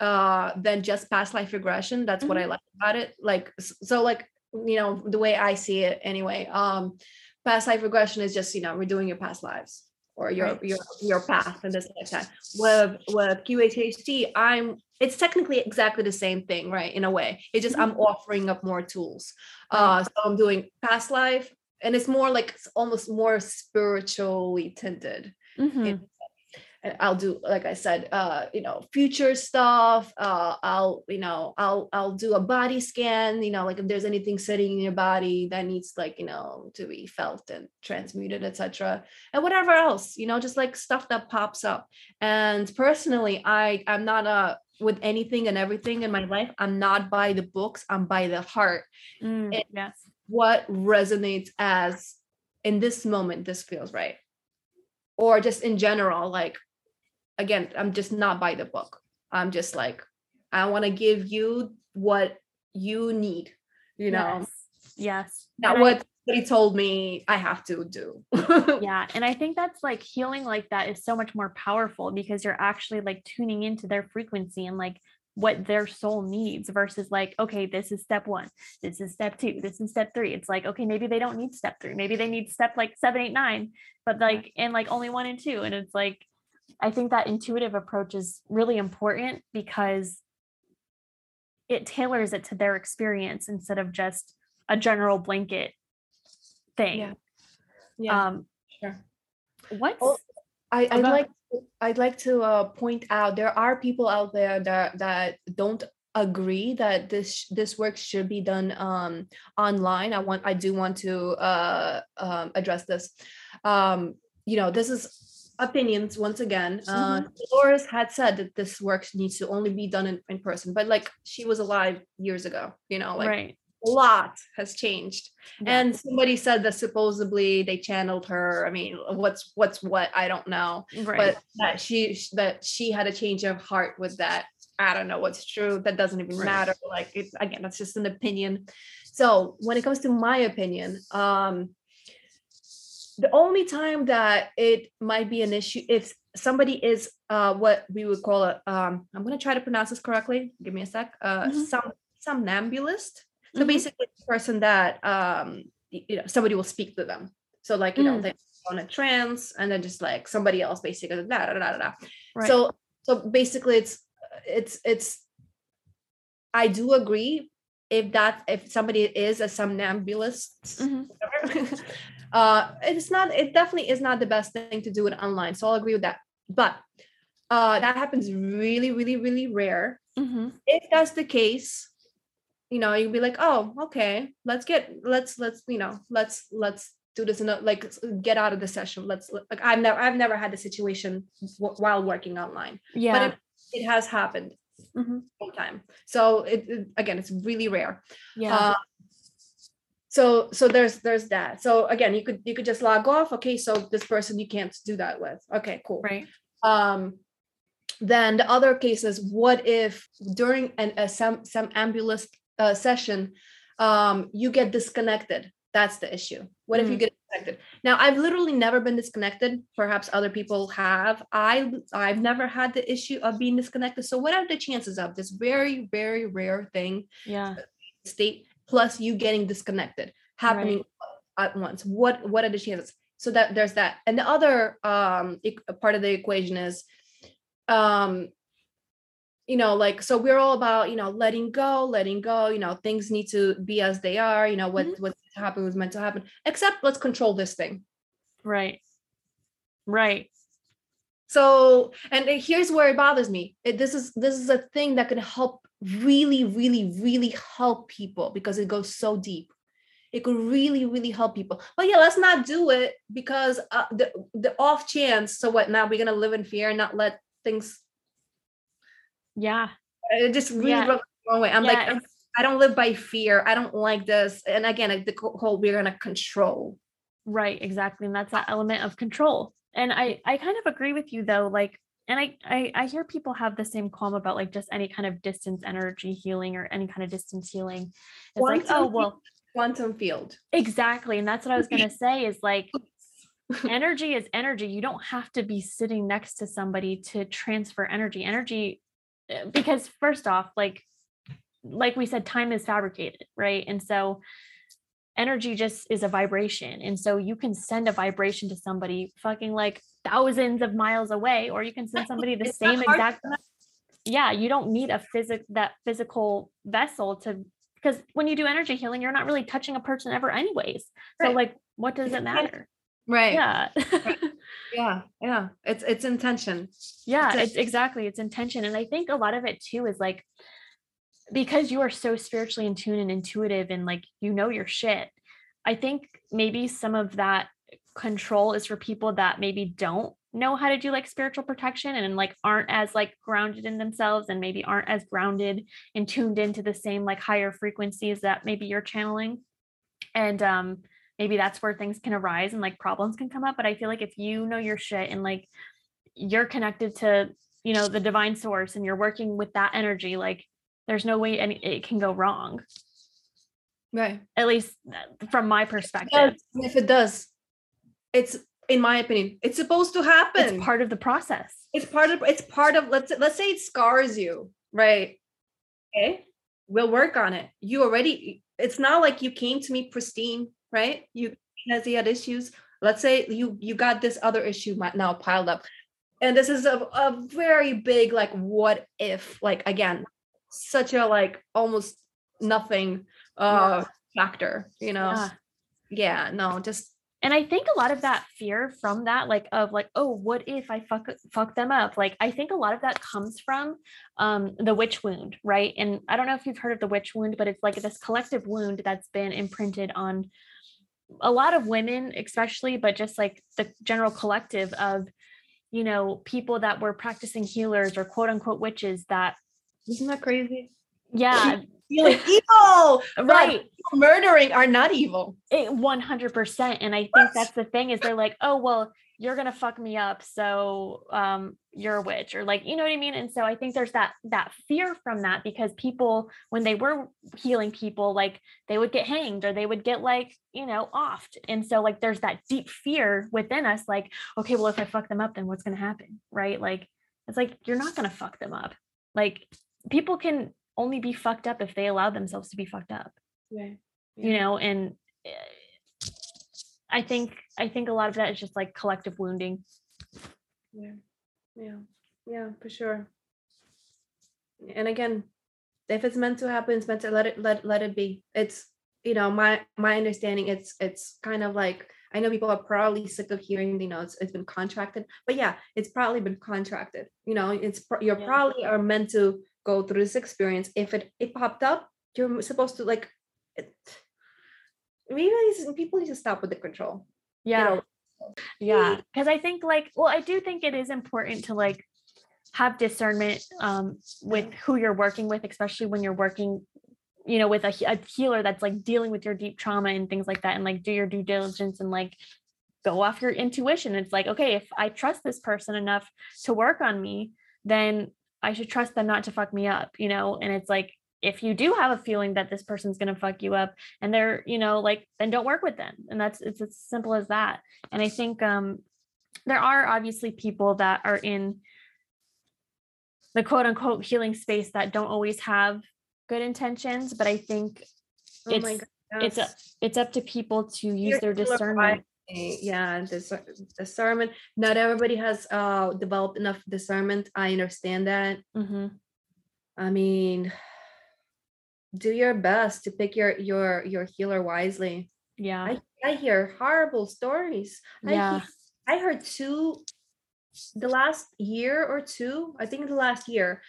uh, than just past life regression. That's mm-hmm. what I mm-hmm. like about it. Like so, like you know the way I see it anyway. Um, past life regression is just you know redoing your past lives or your right. your your path in this lifetime. With with QHHT, I'm it's technically exactly the same thing, right? In a way, it's just mm-hmm. I'm offering up more tools. Uh, so I'm doing past life, and it's more like it's almost more spiritually tinted. Mm-hmm and I'll do, like I said, uh, you know, future stuff. Uh, I'll, you know, I'll I'll do a body scan. You know, like if there's anything sitting in your body that needs, like, you know, to be felt and transmuted, etc. And whatever else, you know, just like stuff that pops up. And personally, I I'm not a with anything and everything in my life. I'm not by the books. I'm by the heart. Mm, yes. What resonates as in this moment, this feels right or just in general like again i'm just not by the book. I'm just like i want to give you what you need you know? Yes, yes. not what somebody told me i have to do. Yeah and i think that's like healing like that is so much more powerful because you're actually like tuning into their frequency and like what their soul needs versus like okay this is step one this is step two this is step three. It's like okay maybe they don't need step three maybe they need step like seven eight nine but like and like only one and two and it's like i think that intuitive approach is really important because it tailors it to their experience instead of just a general blanket thing Yeah. yeah um sure What? Oh, I, I'd About- like I'd like to uh, point out there are people out there that that don't agree that this this work should be done um, online. I want I do want to uh, um, address this. Um, you know, this is opinions once again. Uh, Dolores had said that this work needs to only be done in, in person, but like she was alive years ago. You know, like right. a lot has changed. Yeah. and somebody said that supposedly they channeled her. I mean what's what's what? I don't know. Right. but that she that she had a change of heart with that. I don't know what's true. That doesn't even Right. matter. Like it's again that's just an opinion. So when it comes to my opinion um the only time that it might be an issue if somebody is uh what we would call a um i'm going to try to pronounce this correctly give me a sec uh Mhm. some somnambulist so Mhm. basically the person that um you know somebody will speak to them so like you know Mm. they go on a trance and then just like somebody else basically da, da, da, da, da. Right. so so basically it's it's it's i do agree if that if somebody is a somnambulist Mhm. whatever, uh it's not it definitely is not the best thing to do it online so i'll agree with that. But uh that happens really really really rare. Mhm. if that's the case you know you'd be like oh okay let's get let's let's you know let's let's do this in a, like get out of the session. Let's like i've never i've never had the situation w- while working online. Yeah. but it, it has happened Mhm. time. So it, it- again it's really rare. Yeah. Uh, so so there's there's that. So again you could you could just log off. Okay so this person you can't do that with. Okay cool. Right. Um then the other case is what if during an a some some ambulance uh, session um you get disconnected? That's the issue. What if you Mm. get disconnected? Now i've literally never been disconnected. Perhaps other people have. I i've never had the issue of being disconnected. So what are the chances of this very very rare thing yeah. state plus you getting disconnected happening at once. What what are the chances? So that there's that. And the other um part of the equation is um you know like so we're all about you know letting go letting go you know things need to be as they are you know what Mhm. what's to happen was meant to happen. Except let's control this thing. Right. Right. So and here's where it bothers me. It, this is this is a thing that can help really really really help people because it goes so deep. It could really really help people. But yeah let's not do it because uh, the the off chance so what now we're gonna live in fear and not let things yeah. It just really Yeah. the wrong way. I'm Yeah, like it's- i don't live by fear. I don't like this. And again like the whole we're gonna control. Right exactly. And that's that element of control. And i i kind of agree with you though like and I, I i hear people have the same qualm about like just any kind of distance energy healing or any kind of distance healing. It's like oh well quantum field. Exactly and that's what i was going to say is like energy is energy. You don't have to be sitting next to somebody to transfer energy. Energy uh, because first off like like we said time is fabricated right? And so energy just is a vibration and so you can send a vibration to somebody fucking like thousands of miles away or you can send somebody the It's same exact yeah you don't need a physic that physical vessel to because when you do energy healing you're not really touching a person ever anyways so like what does it matter? Right. Yeah. Yeah yeah it's it's intention. Yeah It's a- it's exactly it's intention and i think a lot of it too is like because you are so spiritually in tune and intuitive and like you know your shit i think maybe some of that control is for people that maybe don't know how to do like spiritual protection and like aren't as like grounded in themselves and maybe aren't as grounded and tuned into the same like higher frequencies that maybe you're channeling. And um maybe that's where things can arise and like problems can come up but i feel like if you know your shit and like you're connected to you know the divine source and you're working with that energy like there's no way any it can go wrong. Right. At least uh, from my perspective. if it does it's in my opinion it's supposed to happen. it's part of the process. It's part of it's part of let's let's say it scars you right? Okay we'll work on it. You already it's not like you came to me pristine right? You as you had issues. Let's say you you got this other issue now piled up. And this is a, a very big like what if like again such a like almost nothing uh factor you know? Yeah. yeah no just and i think a lot of that fear from that like of like oh what if i fuck fuck them up? Like i think a lot of that comes from um the witch wound right? And i don't know if you've heard of the witch wound but it's like this collective wound that's been imprinted on a lot of women especially but just like the general collective of you know people that were practicing healers or quote unquote witches that isn't that crazy? Yeah. Feeling evil! Right. murdering are not evil. It 100% and i think that's the thing is they're like oh well you're gonna fuck me up so um you're a witch or like you know what i mean? And so i think there's that that fear from that because people when they were healing people like they would get hanged or they would get like you know offed. And so like there's that deep fear within us like okay well if i fuck them up then what's gonna happen? Right? Like it's like you're not gonna fuck them up. Like people can only be fucked up if they allow themselves to be fucked up. Right you know and eh, i think i think a lot of that is just like collective wounding. Yeah yeah yeah for sure. And again if it's meant to happen it's meant to let it let let it be. It's you know my my understanding it's it's kind of like i know people are probably sick of hearing you know it's, it's been contracted but yeah it's probably been contracted you know it's you're Yeah. probably are meant to go through this experience if it it popped up you're supposed to like it, maybe people need to stop with the control. You yeah. know? yeah because i think like well i do think it is important to like have discernment um with who you're working with especially when you're working you know with a, a healer that's like dealing with your deep trauma and things like that and like do your due diligence and like go off your intuition. It's like okay if i trust this person enough to work on me then i should trust them not to fuck me up you know and it's like if you do have a feeling that this person's going to fuck you up and they're you know like then don't work with them and that's it's as simple as that. And i think um there are obviously people that are in the quote unquote healing space that don't always have good intentions but i think Oh it's God, it's a, it's up to people to use You're their discernment yeah dis- discernment not everybody has uh developed enough discernment i understand that. Mhm. i mean do your best to pick your your your healer wisely. Yeah. I i hear horrible stories. I he- yeah I heard two the last year or two, I think the last year,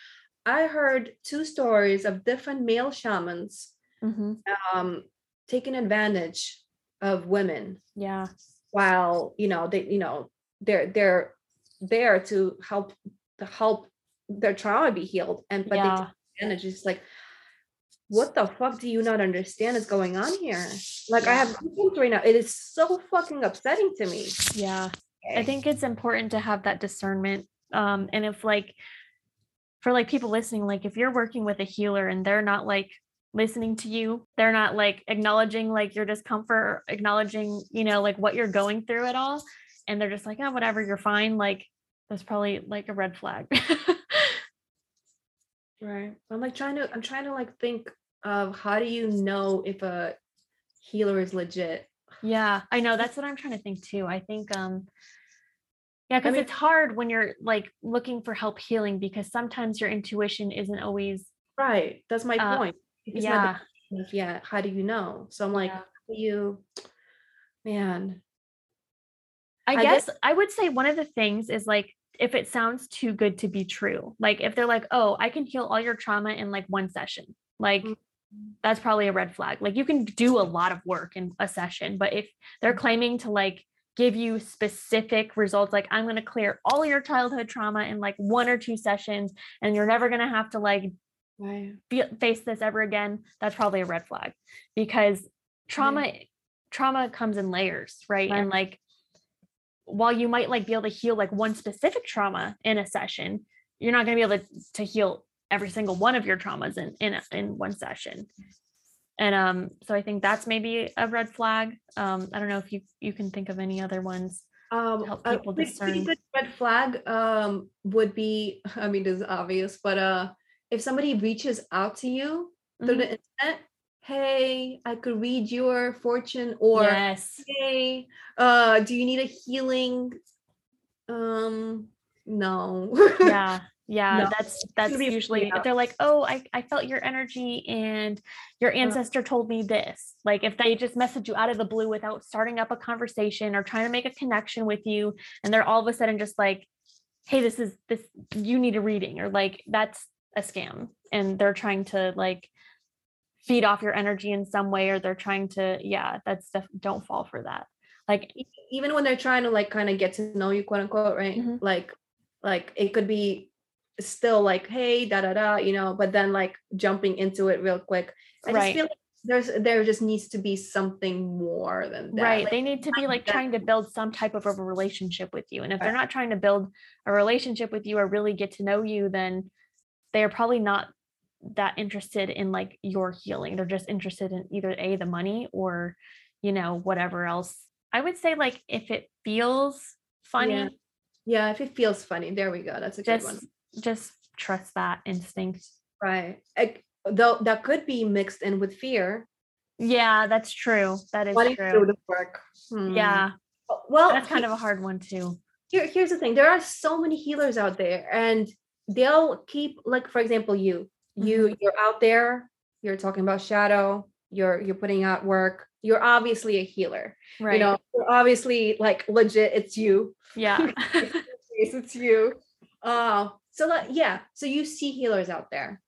I heard two stories of different male shamans Mhm. um taking advantage of women yeah. while you know they you know they're they're there to help to help their trauma be healed and but they yeah. take advantage. It's like what the fuck do you not understand is going on here? Like i have right now. It is so fucking upsetting to me. Yeah. I think it's important to have that discernment. Um, and if like for like people listening, like if you're working with a healer and they're not like listening to you, they're not like acknowledging like your discomfort, or acknowledging, you know, like what you're going through at all, and they're just like, oh, whatever, you're fine. Like that's probably like a red flag. Right. I'm like trying to I'm trying to like think of how do you know if a healer is legit? yeah, I know that's what I'm trying to think too. I think um yeah, because mean- it's hard when you're like looking for help healing because sometimes your intuition isn't always Right. That's my Uh, point. Yeah. yeah. How do you know? So I'm like, Yeah. how do you man. I, I guess, I would say one of the things is like if it sounds too good to be true, like if they're like, oh, I can heal all your trauma in like one session, like Mm. that's probably a red flag. Like you can do a lot of work in a session, but if they're Mm. claiming to like give you specific results, like I'm going to clear all your childhood trauma in like one or two sessions, and you're never going to have to like Right. fe- face this ever again, that's probably a red flag because trauma trauma comes in layers, right? And like while you might like be able to heal like one specific trauma in a session, you're not going to be able to, to heal every single one of your traumas in in a- in one session. And um so I think that's maybe a red flag. Um I don't know if you you can think of any other ones. Um, help a people pretty discern. good red flag um would be, I mean, is obvious, but uh, if somebody reaches out to you through Mhm. the internet, hey, I could read your fortune, or yes. hey, uh, do you need a healing? Um, no. yeah yeah No, that's that's usually they're like oh I, I felt your energy and your ancestor told me this like if they just message you out of the blue without starting up a conversation or trying to make a connection with you and they're all of a sudden just like hey this is this you need a reading or like that's a scam and they're trying to like feed off your energy in some way or they're trying to yeah that's def- don't fall for that. Like even when they're trying to like kind of get to know you quote unquote right? Mhm. like like it could be still like hey da da da you know but then like jumping into it real quick. I Right. just feel like there's there just needs to be something more than that. Right. Like, they need to be like that- trying to build some type of a relationship with you and if they're not trying to build a relationship with you or really get to know you then they are probably not that interested in like your healing. They're just interested in either a the money or you know whatever else. I would say like if it feels funny Yeah. yeah if it feels funny there we go that's a good one. Just trust that instinct. Right Like, though that could be mixed in with fear. Yeah that's true that is do true. the work Hmm. yeah. Well that's kind of a hard one too. Here, here's the thing there are so many healers out there and they'll keep like for example you. You you're out there you're talking about shadow you're you're putting out work you're obviously a healer. Right. you know you're obviously like legit it's you. Yeah. It's you. Uh so like yeah so you see healers out there.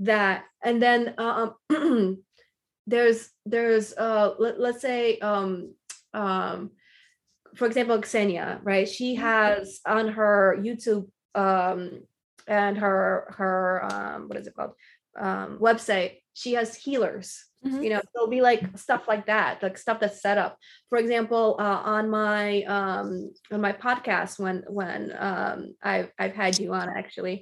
That and then um there's there's uh let, let's say um um for example Xenia right? She has on her YouTube um and her her um what is it called? Um website she has healers. Mhm. you know there'll be like stuff like that like stuff that's set up. For example uh, on my um on my podcast when when um i've i've had you on actually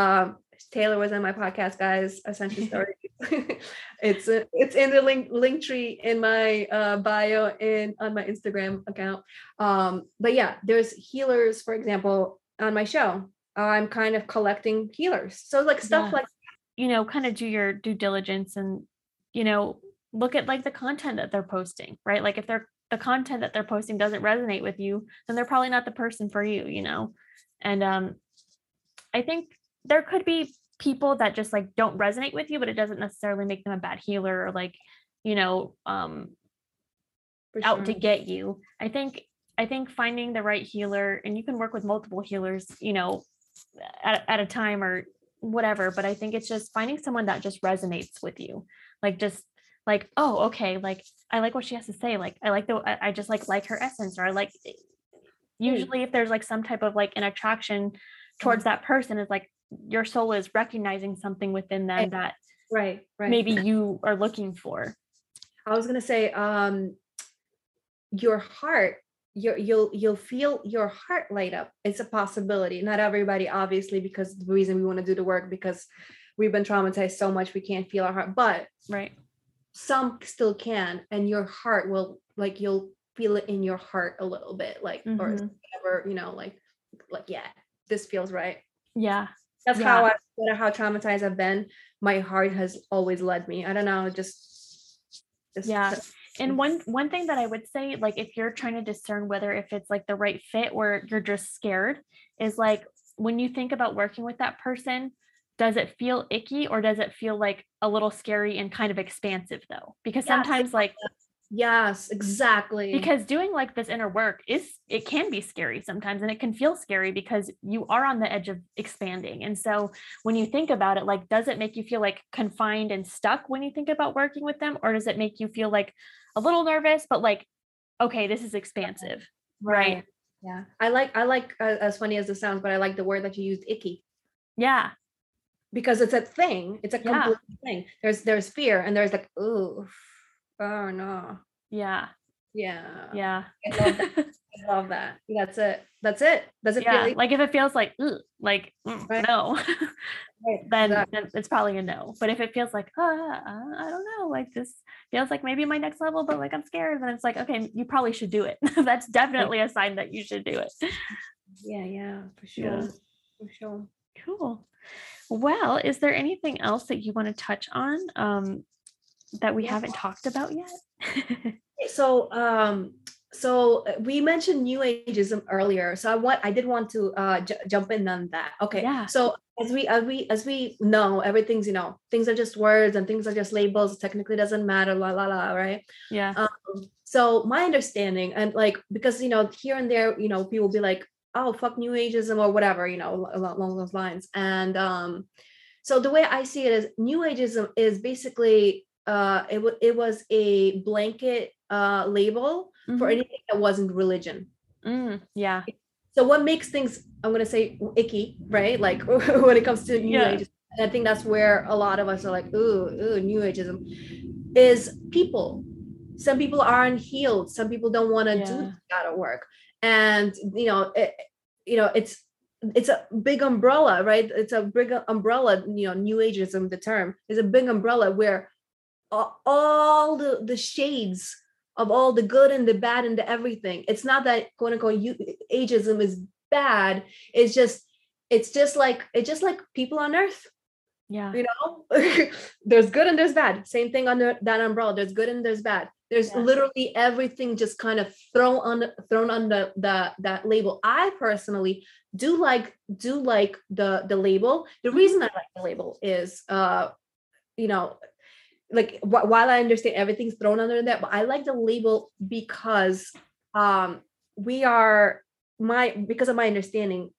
um taylor was on my podcast guys ascension story it's uh, it's in the link link tree in my uh bio and on my instagram account. Um but yeah there's healers for example on my show i'm kind of collecting healers so like stuff Yeah. like you know, kind of do your due diligence and, you know, look at like the content that they're posting, right? Like if they're the content that they're posting doesn't resonate with you, then they're probably not the person for you, you know? And um I think there could be people that just like don't resonate with you, but it doesn't necessarily make them a bad healer or like, you know, um for out to get you. I think I think finding the right healer and you can work with multiple healers, you know, at, at a time or whatever, but I think it's just finding someone that just resonates with you. Like just like, oh, okay, like I like what she has to say. Like I like the I, I just like like her essence or I like hmm. usually if there's like some type of like an attraction towards mm-hmm. that person is like your soul is recognizing something within them Right. that right right maybe you are looking for. I was gonna say, um, your heart, your you'll you'll feel your heart light up. It's a possibility. Not everybody, obviously, because the reason we want to do the work because we've been traumatized so much we can't feel our heart, but Right. some still can, and your heart will like you'll feel it in your heart a little bit, like or Mhm. whatever, you know, like like yeah, this feels right. Yeah. That's Yeah. how I no matter how traumatized I've been, my heart has always led me. I don't know, just, just Yeah. Mm. And one one thing that I would say, like if you're trying to discern whether if it's like the right fit or you're just scared, is like when you think about working with that person, does it feel icky or does it feel like a little scary and kind of expansive though? Because Yeah, sometimes like Yes, exactly. because doing like this inner work is it can be scary sometimes and it can feel scary because you are on the edge of expanding and so when you think about it like does it make you feel like confined and stuck when you think about working with them or does it make you feel like a little nervous but like okay this is expansive right, Yeah. I like I like uh, as funny as it sounds, but I like the word that you used icky yeah because it's a thing. It's a Yeah. complete thing. There's there's fear and there's like, ooh, oh no. yeah Yeah. yeah I love that. I love that. That's it. That's it. Does it yeah feel like, like if it feels like like mm, Right. no Right, then, exactly. then it's probably a no but if it feels like ah, uh, i don't know like this feels like maybe my next level but like i'm scared then it's like okay you probably should do it that's definitely a sign that you should do it Yeah, yeah, for sure. Yeah. For sure. Cool. Well, is there anything else that you want to touch on um, that we Yeah. haven't talked about yet? So um so uh, we mentioned new ageism earlier. So I want I did want to uh j- jump in on that. Okay. Yeah. So as we as we as we know, everything's, you know, things are just words and things are just labels. Technically doesn't matter, la la la, right? yeah. Um, so my understanding and like because you know here and there you know people be like oh fuck new ageism or whatever you know along those lines and um so the way i see it is new ageism is basically uh it, wa it was a blanket uh label for Mhm. anything that wasn't religion Mm, yeah. So what makes things i'm going to say icky right? Like when it comes to new Yeah. age i think that's where a lot of us are like ooh ooh new ageism is people. Some people aren't healed. Some people don't want to do Yeah. shadow work. And you know it, you know it's it's a big umbrella right? It's a big umbrella you know new ageism the term is a big umbrella where all the the shades of all the good and the bad and the everything. It's not that quote unquote you, ageism is bad. It's just it's just like it's just like people on earth Yeah. you know? There's good and there's bad. Same thing under that umbrella. There's good and there's bad. There's Yeah. literally everything just kind of thrown on thrown under the that label. I personally do like do like the the label. The Mhm. reason i like the label is uh you know like wh- while i understand everything's thrown under that but i like the label because um we are my because of my understanding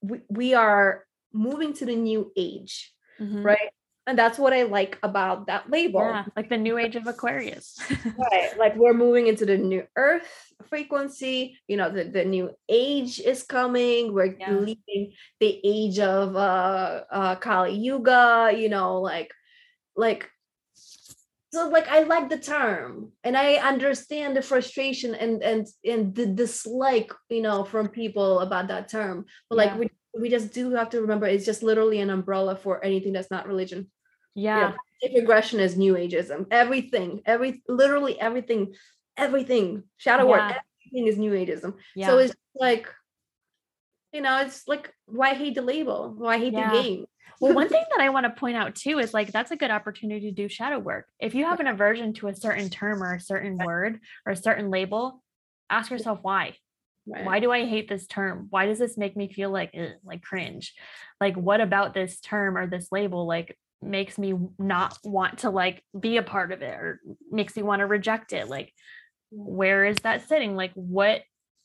we, we are moving to the new age Mhm. right and that's what i like about that label Yeah. Like the new age of Aquarius. right like we're moving into the new earth frequency you know the, the new age is coming we're Yeah. leaving the age of uh uh kali yuga you know like like so like i like the term and i understand the frustration and and and the dislike you know from people about that term but like Yeah. we we just do have to remember it's just literally an umbrella for anything that's not religion yeah. Aggression is new ageism. Everything, every literally everything, everything, shadow work, everything is new ageism. Yeah. So it's like, you know, it's like why hate the label? Why hate Yeah. the game? well, one thing that I want to point out too is like that's a good opportunity to do shadow work. If you have an aversion to a certain term or a certain word or a certain label, ask yourself why. Right. why do i hate this term why does this make me feel like "Ugh," like cringe like what about this term or this label like makes me not want to like be a part of it or makes me want to reject it like where is that sitting like what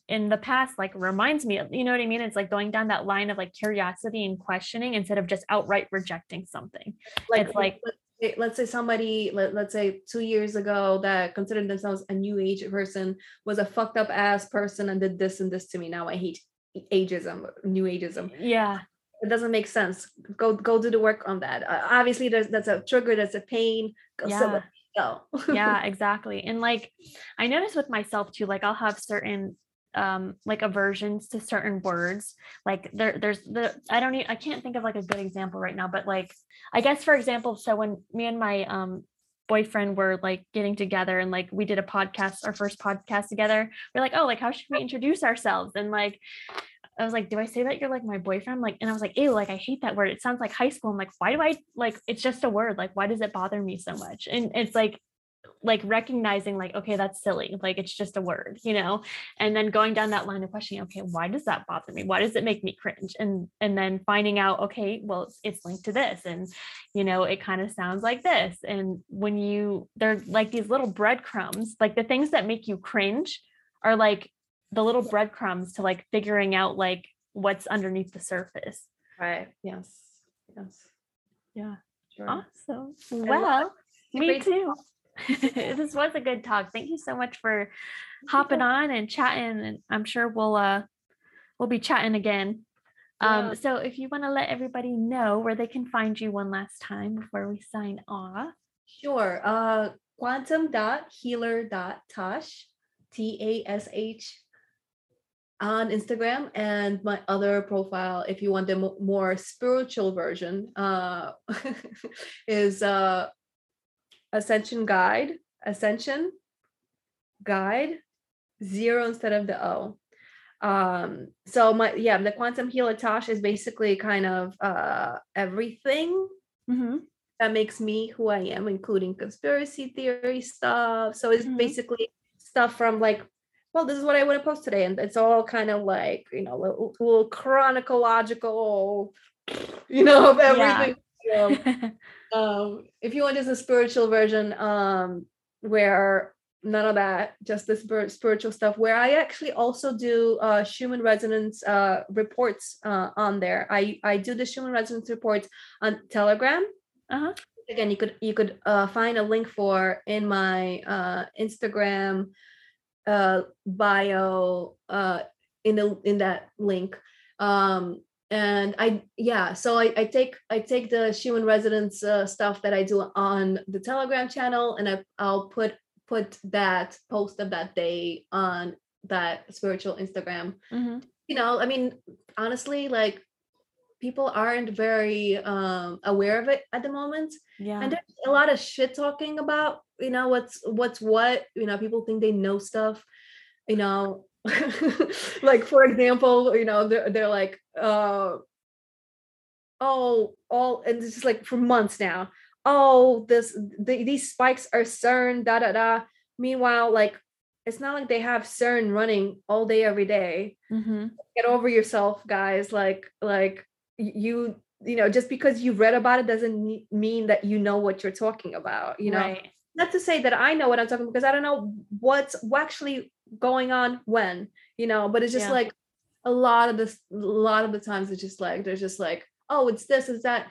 in the past like reminds me of you know what i mean it's like going down that line of like curiosity and questioning instead of just outright rejecting something Like it's like- let's say, somebody, let, let's say two years ago that considered themselves a new age person was a fucked up ass person and did this and this to me. Now I hate ageism, new ageism. yeah It doesn't make sense. Go go do the work on that. Uh, obviously, there's that's a trigger, that's a pain. Go Yeah. go. yeah exactly and like i notice with myself too like i'll have certain um like aversions to certain words like there there's the i don't i can't think of like a good example right now but like i guess for example so when me and my um boyfriend were like getting together and like we did a podcast our first podcast together we're like oh like how should we introduce ourselves and like I was like, do I say that you're like my boyfriend? Like, and I was like, ew, like I hate that word. It sounds like high school. I'm like, why do I like it's just a word? Like, why does it bother me so much? And it's like like recognizing like okay that's silly like it's just a word you know and then going down that line of questioning okay why does that bother me why does it make me cringe and and then finding out okay well it's, it's linked to this and you know it kind of sounds like this and when you they're like these little breadcrumbs like the things that make you cringe are like the little breadcrumbs to like figuring out like what's underneath the surface Right. Yes. Yes. yeah Sure. awesome well me too this was a good talk thank you so much for hopping on and chatting and i'm sure we'll uh we'll be chatting again um Yeah. so if you want to let everybody know where they can find you one last time before we sign off Sure. Uh, quantum dot healer tosh, T A S H, on Instagram, and my other profile, if you want the mo- more spiritual version, uh, is uh, Ascension Guide, Ascension Guide, zero instead of the O. Um, so my yeah, the quantum healer Tosh is basically kind of uh everything mm-hmm. that makes me who I am, including conspiracy theory stuff. So it's Mhm. basically stuff from like, well, this is what I want to post today, and it's all kind of like you know, little, little chronological, you know, of everything. Um, um, if you want just a spiritual version, um, where none of that, just this spiritual stuff, where I actually also do uh Schumann resonance uh reports uh on there. I I do the Schumann resonance reports on Telegram. Uh-huh. Again you could you could uh, find a link for in my uh, instagram uh, bio uh, in the in that link. Um and i yeah so i, I take i take the Schumann resonance uh, stuff that i do on the telegram channel and I, i'll put put that post of that day on that spiritual instagram. Mhm. you know i mean honestly like people aren't very um aware of it at the moment. Yeah. And there's a lot of shit talking about you know what's what's what you know people think they know stuff you know like for example you know they're, they're like uh oh all and it's just like for months now oh this the, these spikes are cern da da da. Meanwhile like it's not like they have cern running all day every day. Mm-hmm. get over yourself guys like like you you know just because you read about it doesn't mean that you know what you're talking about you know? Right. Not to say that i know what i'm talking because i don't know what's actually going on when you know but it's just Yeah. like a lot of this a lot of the times it's just like there's just like oh it's this it's that.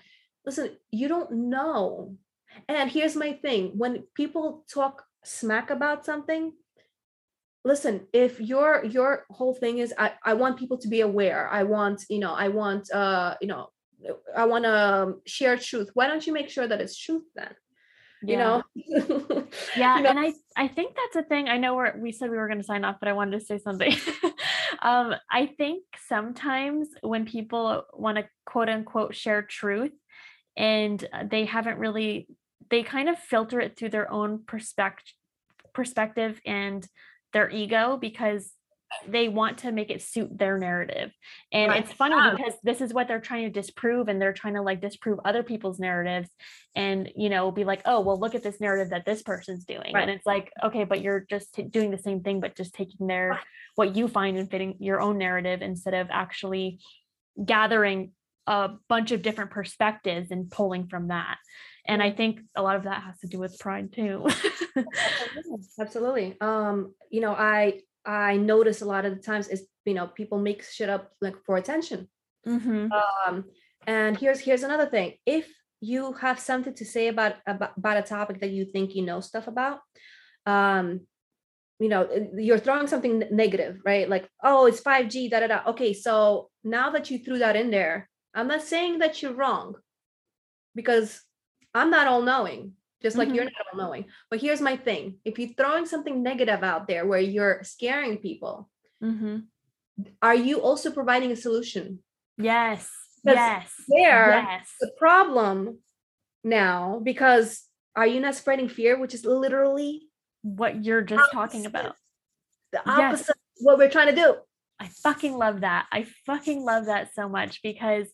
Listen you don't know. And here's my thing when people talk smack about something listen if your your whole thing is i i want people to be aware. I want you know i want uh you know i want to share truth why don't you make sure that it's truth then? You know yeah You know, and i i think that's a thing i know we're, we said we were going to sign off but i wanted to say something. Um i think sometimes when people want to quote unquote share truth and uh, they haven't really they kind of filter it through their own perspective perspective and their ego because they want to make it suit their narrative and Right. it's funny Yeah. because this is what they're trying to disprove and they're trying to like disprove other people's narratives and you know be like oh well look at this narrative that this person's doing Right. and it's like okay but you're just t- doing the same thing but just taking their what you find and fitting your own narrative instead of actually gathering a bunch of different perspectives and pulling from that and i think a lot of that has to do with pride too Absolutely. absolutely um you know i i notice a lot of the times is you know people make shit up like for attention. Hmm um and here's here's another thing. If you have something to say about about, about a topic that you think you know stuff about um you know you're throwing something negative right? Like oh it's 5g da da da. Okay so now that you threw that in there i'm not saying that you're wrong because i'm not all knowing just like you're not all knowing but here's my thing if you're throwing something negative out there where you're scaring people hmm are you also providing a solution yes yes there yes the problem now because are you not spreading fear which is literally what you're just talking about the Yes. opposite of what we're trying to do I fucking love that. I fucking love that so much because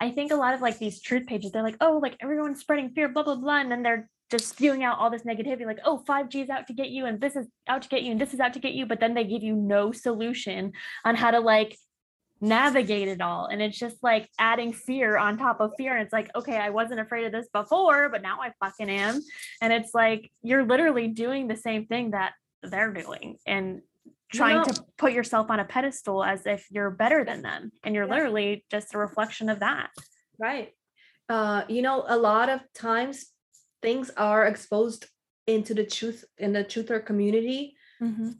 I think a lot of like these truth pages, they're like, oh, like everyone's spreading fear, blah, blah, blah. And then they're just spewing out all this negativity like oh 5g is out to get you and this is out to get you and this is out to get you but then they give you no solution on how to like navigate it all and it's just like adding fear on top of fear and it's like okay i wasn't afraid of this before but now i fucking am and it's like you're literally doing the same thing that they're doing and trying to put yourself on a pedestal as if you're better than them and you're literally just a reflection of that. Right. Uh you know a lot of times things are exposed into the truth in the truther community mm-hmm.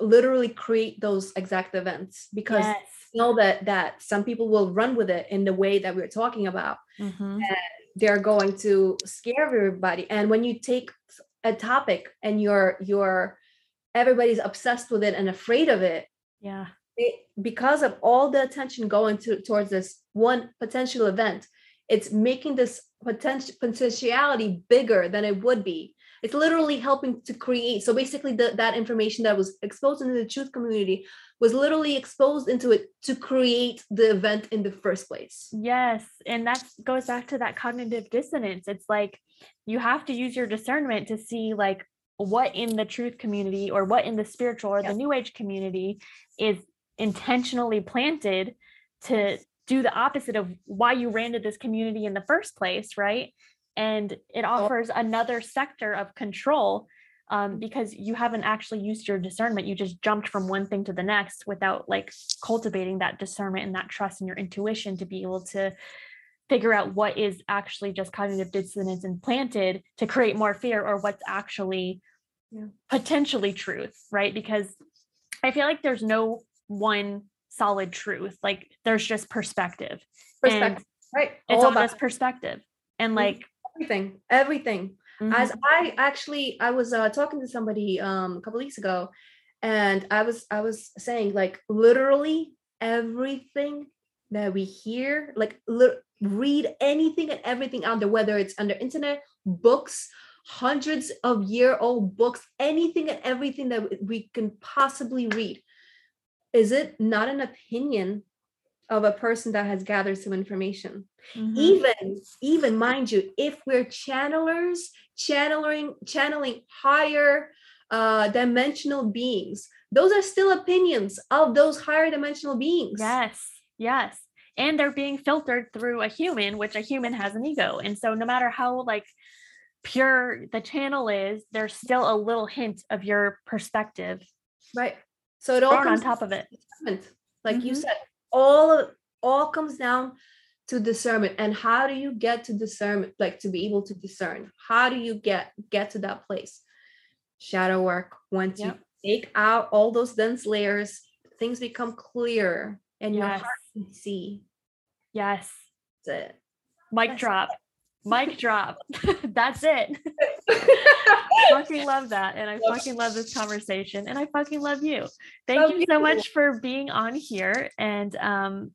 literally create those exact events because yes. you know that that some people will run with it in the way that we are talking about mm-hmm. they're going to scare everybody and when you take a topic and you're you're everybody's obsessed with it and afraid of it yeah it, because of all the attention going to towards this one potential event it's making this potential potentiality bigger than it would be. It's literally helping to create so basically the, that information that was exposed into the truth community was literally exposed into it to create the event in the first place. Yes and that goes back to that cognitive dissonance. It's like you have to use your discernment to see like what in the truth community or what in the spiritual or the new age community is intentionally planted to do the opposite of why you ran to this community in the first place right and it offers another sector of control um, because you haven't actually used your discernment you just jumped from one thing to the next without like cultivating that discernment and that trust in your intuition to be able to figure out what is actually just cognitive dissonance implanted to create more fear or what's actually yeah. potentially truth, right? Because I feel like there's no one solid truth. Like there's just perspective. Perspective. right. It's all, all just perspective. And mm-hmm. like everything, everything. Mm-hmm. As I actually I was uh, talking to somebody um a couple weeks ago and I was I was saying like literally everything that we hear like li- read anything and everything on there whether it's under internet books hundreds of year old books, anything and everything that we can possibly read. Is it not an opinion of a person that has gathered some information? Mm-hmm. Even, even mind you, if we're channelers, channeling, channeling higher uh, dimensional beings, those are still opinions of those higher dimensional beings. Yes, yes. And they're being filtered through a human, which a human has an ego. And so no matter how like pure the channel is, there's still a little hint of your perspective. Right. So it all comes on top of it. Like mm-hmm. you said, all all comes down to discernment. And how do you get to discernment, like to be able to discern? How do you get get to that place? Shadow work. Once yep. you take out all those dense layers, things become clear and yes. your heart can see. Yes. That's it. Mic That's drop. It mic drop. That's it. I fucking love that. And I fucking love this conversation. And I fucking love you. Thank love you so you. much for being on here. And um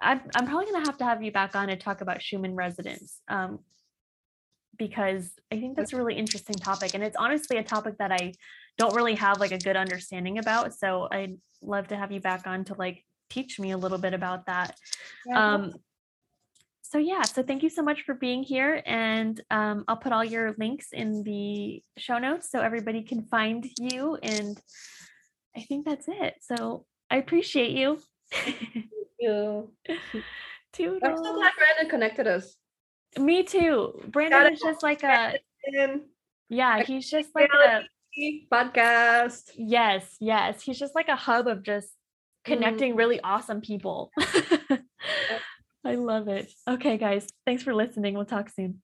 I'm I'm probably gonna have to have you back on and talk about Schumann resonance Um because I think that's a really interesting topic. And it's honestly a topic that I don't really have like a good understanding about. So I'd love to have you back on to like teach me a little bit about that. Yeah. Um so yeah, so thank you so much for being here. And um, I'll put all your links in the show notes so everybody can find you. And I think that's it. So I appreciate you. Thank you. Toodles. I'm so glad Brandon connected us. Me too. Brandon is just like a yeah, he's just like a podcast. Yes, yes. He's just like a hub of just mm-hmm. connecting mm. really awesome people. I love it. Okay, guys. Thanks for listening. We'll talk soon.